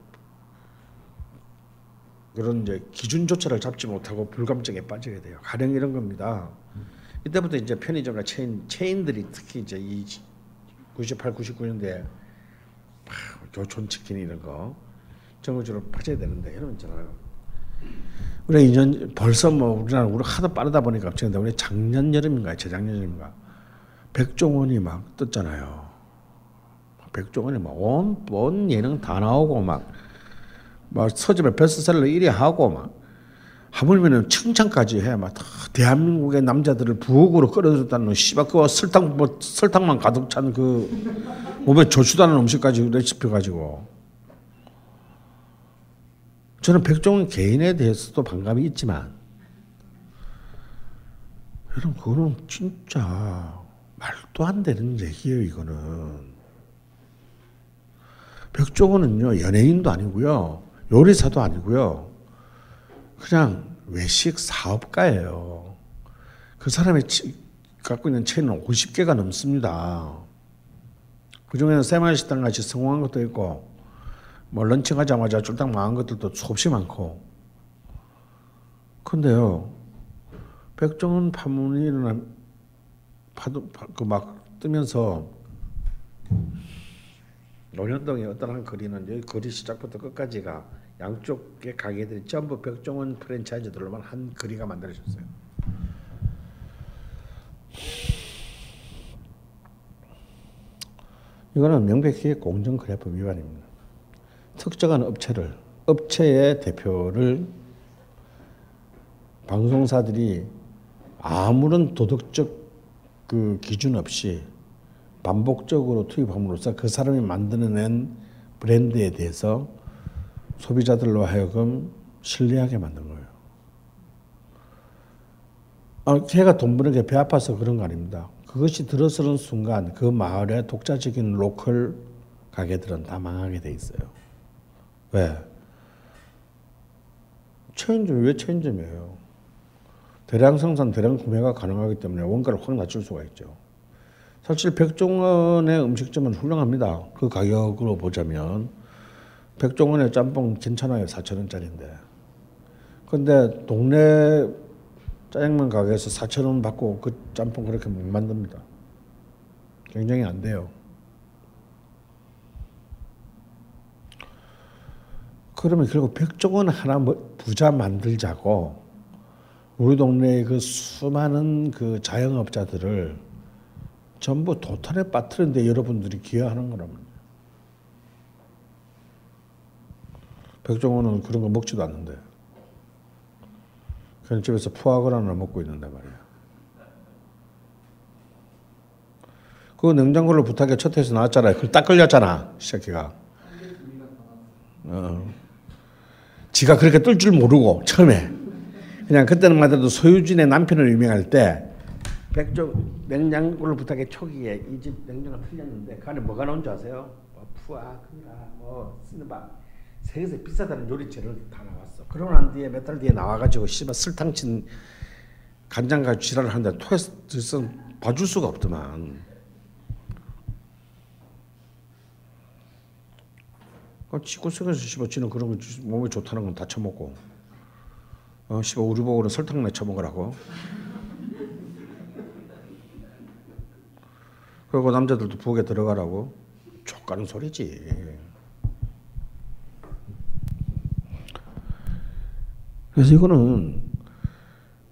그런 이제 기준 조차를 잡지 못하고 불감증에 빠지게 돼요. 가령 이런 겁니다. 이때부터 이제 편의점이나 체인 체인들이 특히 이제 이 98, 99년대 교촌 치킨 이런 거 정부적으로 퍼져야 되는데 여러분 있잖아요. 우리 2년 벌써 뭐 우리나라 우리 하도 빠르다 보니까 갑자기 우리 작년 여름인가 재작년 여름인가 백종원이 막 떴잖아요. 백종원이 막 온 온 예능 다 나오고 막 막 서점에 베스트셀러 1위 하고 막 하물면은 칭찬까지 해. 막 대한민국의 남자들을 부엌으로 끌어들였다는 씨발 그거 설탕 뭐 설탕만 가득 찬 그 몸에 좋지도 않은 음식까지 레시피 가지고 저는 백종원 개인에 대해서도 반감이 있지만 여러분 그거는 진짜 말도 안 되는 얘기예요 이거는. 백종원은요 연예인도 아니고요 요리사도 아니고요 그냥 외식 사업가예요. 그 사람이 갖고 있는 체는 50개가 넘습니다. 그 중에는 세마식당 같이 성공한 것도 있고 뭐 런칭하자마자 쫄딱 망한 것들도 수없이 많고. 근데요, 백종원 파문이 일어난 파도 그막 뜨면서 노년동에 어떤 한 거리는 여기 거리 시작부터 끝까지가 양쪽의 가게들이 전부 백종원 프랜차이즈들로만 한 거리가 만들어졌어요. 이거는 명백히 공정 거래법 위반입니다. 특정한 업체를 업체의 대표를 방송사들이 아무런 도덕적 그 기준 없이 반복적으로 투입함으로써 그 사람이 만들어낸 브랜드에 대해서 소비자들로 하여금 신뢰하게 만든 거예요. 아, 걔가 돈 버는 게 배 아파서 그런 거 아닙니다. 그것이 들어서는 순간 그 마을의 독자적인 로컬 가게들은 다 망하게 돼 있어요. 왜? 체인점 왜 체인점이에요? 대량 생산, 대량 구매가 가능하기 때문에 원가를 확 낮출 수가 있죠. 사실 백종원의 음식점은 훌륭합니다. 그 가격으로 보자면 백종원의 짬뽕 괜찮아요. 4천 원짜리인데. 근데 동네 짜장면 가게에서 4천 원 받고 그 짬뽕 그렇게 못 만듭니다. 굉장히 안 돼요. 그러면 결국 백종원 하나 뭐 부자 만들자고 우리 동네의 그 수많은 그 자영업자들을 전부 도탄에 빠뜨리는데 여러분들이 기여하는 거라면 백종원은 그런 거 먹지도 않는데 그냥 집에서 푸아그라나 먹고 있는데 말이야. 그그 냉장고를 부탁해 첫 회에서 나왔잖아요. 그걸 딱 걸렸잖아. 이 새끼가. 어. 지가 그렇게 뜰 줄 모르고 처음에 그냥 그때는 말해도 소유진의 남편을 유명할 때 백종 냉장고를 부탁해 초기에 이 집 냉장고 틀렸는데 그 안에 뭐가 나온 줄 아세요? 뭐 푸아, 크라, 뭐 스누바 세계에서 비싸다는 요리 재료를 다 나왔어. 그러고 난 뒤에 몇 달 뒤에 나와가지고 씨발 설탕 친 간장 가지고 지랄을 하는데 토스트는 봐줄 수가 없더만. 어, 지구 속에서 씨발 지는 그런 거 지- 몸에 좋다는 건 다 처먹고. 어, 씨발 우리 보고는 설탕 내 처먹으라고. 그리고 남자들도 부엌에 들어가라고. 족가는 소리지. 그래서 이거는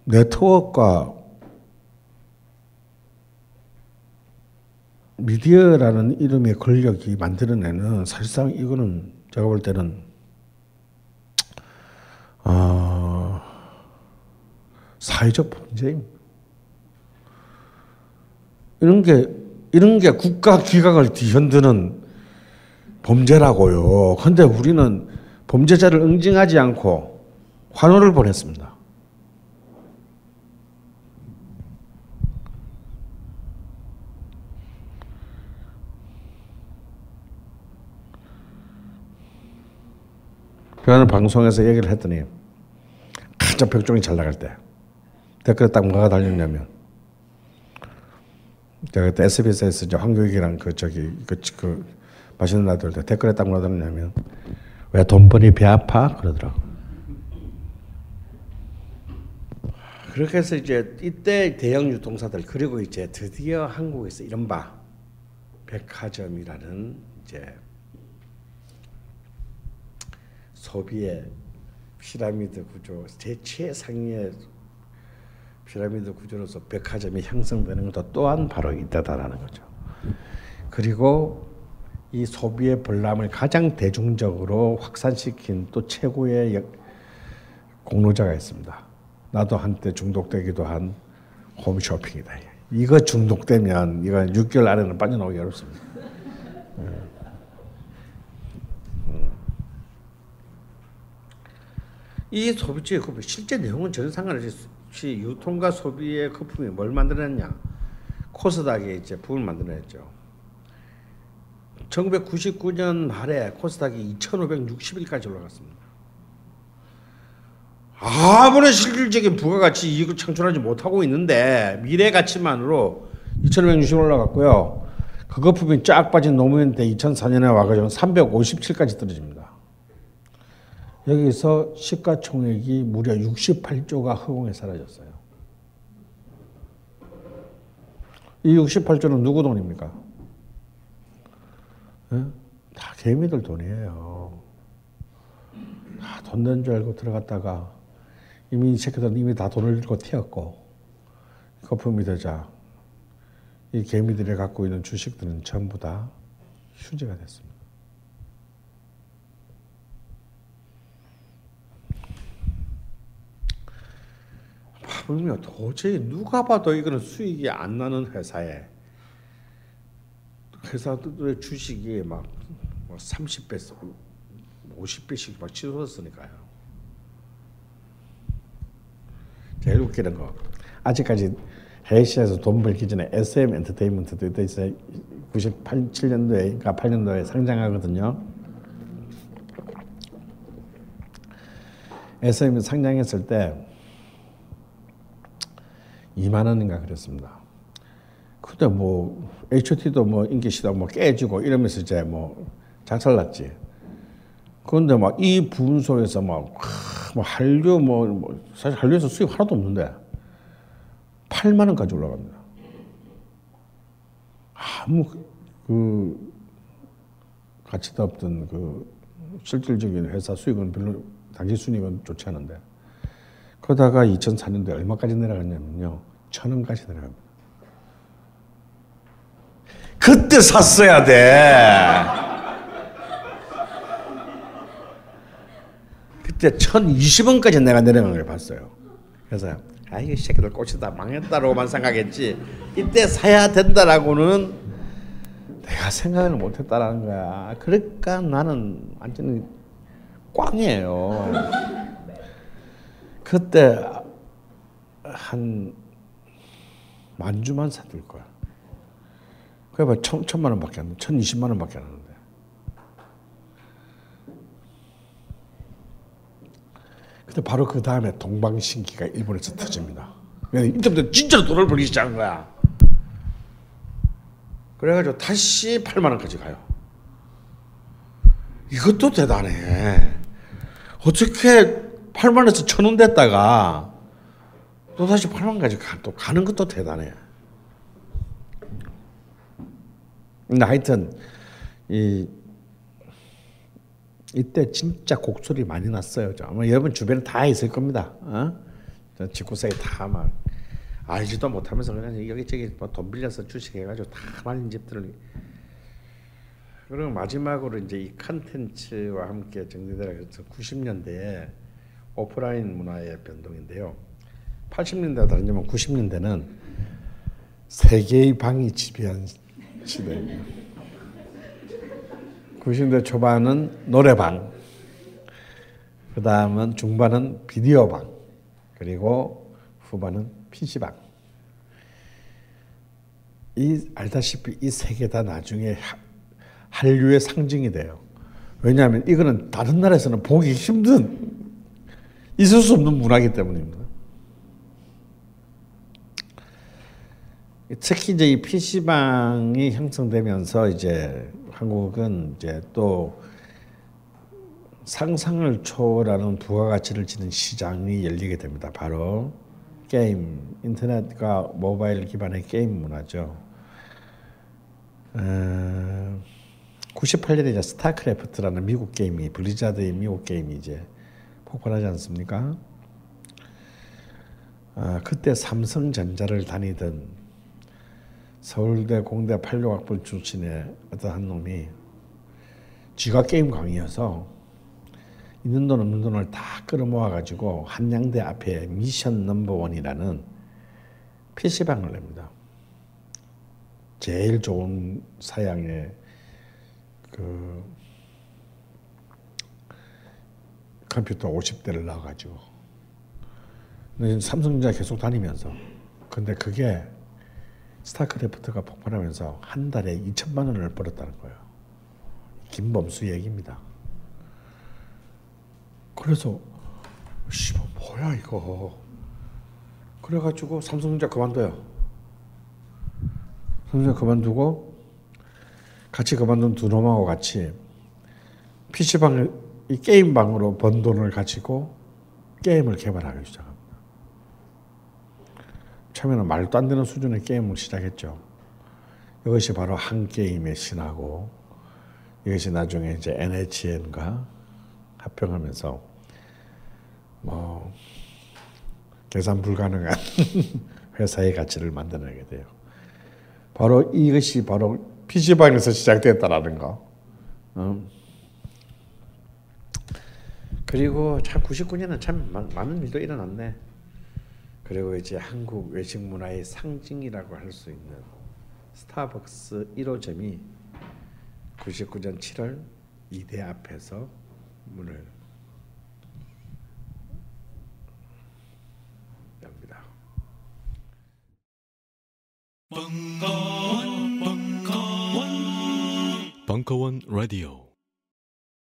네트워크와 미디어라는 이름의 권력이 만들어내는 사실상 이거는 제가 볼 때는 어, 사회적 범죄입니다. 이런 게 이런 게 국가 기강을 뒤흔드는 범죄라고요. 근데 우리는 범죄자를 응징하지 않고 환호를 보냈습니다. 그는 방송에서 얘기를 했더니 가장 벽종이 잘 나갈 때 댓글에 딱 뭐가 달렸냐면 제가 그때 SBS에서 이제 황교익이랑 그 저기 그, 그 맛있는 라디오 때 댓글에 딱 뭐가 달렸냐면 왜 돈 버니 배 아파 그러더라고. 그렇게 해서 이제 이때 대형 유통사들 그리고 이제 드디어 한국에서 이른바 백화점이라는 이제 소비의 피라미드 구조 제 최상위의 피라미드 구조로서 백화점이 형성되는 것도 또한 바로 이때다라는 거죠. 그리고 이 소비의 볼람을 가장 대중적으로 확산시킨 또 최고의 역- 공로자가 있습니다. 나도 한때 중독되기도 한 홈쇼핑이다. 이거 중독되면 이건 6개월 안에는 빠져나오기 어렵습니다. 이 소비주의 거품 실제 내용은 전혀 상관없이 유통과 소비의 거품이 뭘 만들어냈냐. 코스닥이 이제 붐을 만들어냈죠. 1999년 말에 코스닥이 2560일까지 올라갔습니다. 아무런 실질적인 부가가치 이익을 창출하지 못하고 있는데 미래 가치만으로 2560 올라갔고요. 그 거품이 쫙 빠진 노무현 때 2004년에 와가지고 357까지 떨어집니다 여기서 시가총액이 무려 68조가 허공에 사라졌어요. 이 68조는 누구 돈입니까? 예? 다 개미들 돈이에요. 다 돈 낸 줄 알고 들어갔다가 이미 이 새끼들은 이미 다 돈을 잃고 튀었고 거품이 되자 이 개미들이 갖고 있는 주식들은 전부 다 휴지가 됐습니다. 그러면 도저히 누가 봐도 이거는 수익이 안 나는 회사에 회사들의 주식이 막 30배, 50배씩 막 치솟았으니까요. 제일 웃기는 거 아직까지 해외시에서 돈 벌기 전에 SM 엔터테인먼트도 이때 있어요. 98, 7년도에, 그러니까 8년도에 상장하거든요. SM이 상장했을 때 2만 원인가 그랬습니다. 그때 뭐 H.O.T도 뭐 인기시다 뭐 깨지고 이러면서 이제 뭐 작살났지. 그런데 막이 부분 속에서 막, 뭐 한류 뭐, 뭐 사실 한류에서 수익 하나도 없는데 8만 원까지 올라갑니다. 아무 그 가치도 없던 그 실질적인 회사 수익은 별로 당시 순이익은 좋지 않은데 그러다가 2004년도에 얼마까지 내려갔냐면요. 천 원까지 내려갑니다. 그때 샀어야 돼. 그때 1020원까지 내가 내려간 걸 봤어요. 그래서 아, 이 새끼들 꽃이다 망했다라고만 생각했지. 이때 사야 된다라고는 내가 생각을 못했다라는 거야. 그러니까 나는 완전히 꽝이에요. 그때 한 만주만 사들 거야. 그래 봐 천, 천만 원밖에 안 돼. 천 이십만 원밖에 안 하는데. 근데 바로 그 다음에 동방신기가 일본에서 터집니다. 이때부터 진짜로 돈을 벌기 시작한 거야. 그래가지고 다시 8만 원까지 가요. 이것도 대단해. 어떻게 8만 원에서 천 원 됐다가 또 다시 8만 원까지 가, 또 가는 것도 대단해. 근데 하여튼 이 이때 진짜 곡소리 많이 났어요. 저 아마 여러분 주변에 다 있을 겁니다. 어? 저 집구석에 다막 알지도 못하면서 그냥 여기저기 뭐돈 빌려서 주식해가지고 다 말린 집들을 그리고 마지막으로 이제 이 컨텐츠와 함께 정리되어서 90년대에 오프라인 문화의 변동인데요. 80년대와 다른 점은 90년대는 세 개의 방이 지배한 시대입니다. 90년대 초반은 노래방, 그 다음은 중반은 비디오방, 그리고 후반은 PC방. 이 알다시피 이 세 개 다 나중에 하- 한류의 상징이 돼요. 왜냐하면 이거는 다른 나라에서는 보기 힘든 있을 수 없는 문화이기 때문입니다. 특히 이제 이 PC방이 형성되면서 이제 한국은 이제 또 상상을 초월하는 부가가치를 지닌 시장이 열리게 됩니다. 바로 게임, 인터넷과 모바일 기반의 게임 문화죠. 어, 98년에 이제 스타크래프트라는 미국 게임이 블리자드의 미국 게임이 이제 폭발하지 않습니까? 아, 그때 삼성전자를 다니던 서울대 공대 86학번 출신의 어떤 한 놈이 지가 게임광이어서 있는 돈 없는 돈을 다 끌어모아 가지고 한양대 앞에 미션 넘버원이라는 PC방을 냅니다. 제일 좋은 사양의 그 컴퓨터 50대를 넣어가지고 근데 삼성전자 계속 다니면서 근데 그게 스타크래프트가 폭발하면서 한 달에 2천만 원을 벌었다는 거예요. 김범수 얘기입니다. 그래서 씨발 뭐야 이거 그래가지고 삼성전자 그만둬요. 삼성전자 그만두고 같이 그만둔 두 놈하고 같이 PC방을 이 게임방으로 번 돈을 가지고 게임을 개발하기 시작합니다. 처음에는 말도 안 되는 수준의 게임을 시작했죠. 이것이 바로 한 게임의 신화고 이것이 나중에 이제 NHN과 합병하면서 뭐 계산 불가능한 *laughs* 회사의 가치를 만들어내게 돼요. 바로 이것이 바로 PC방에서 시작됐다라는 거. 음. 그리고 참 99년은 참 많- 많은 일도 일어났네. 그리고 이제 한국 외식 문화의 상징이라고 할 수 있는 스타벅스 1호점이 99년 7월 이대 앞에서 문을 엽니다. 벙커원, 벙커원, 벙커원 라디오.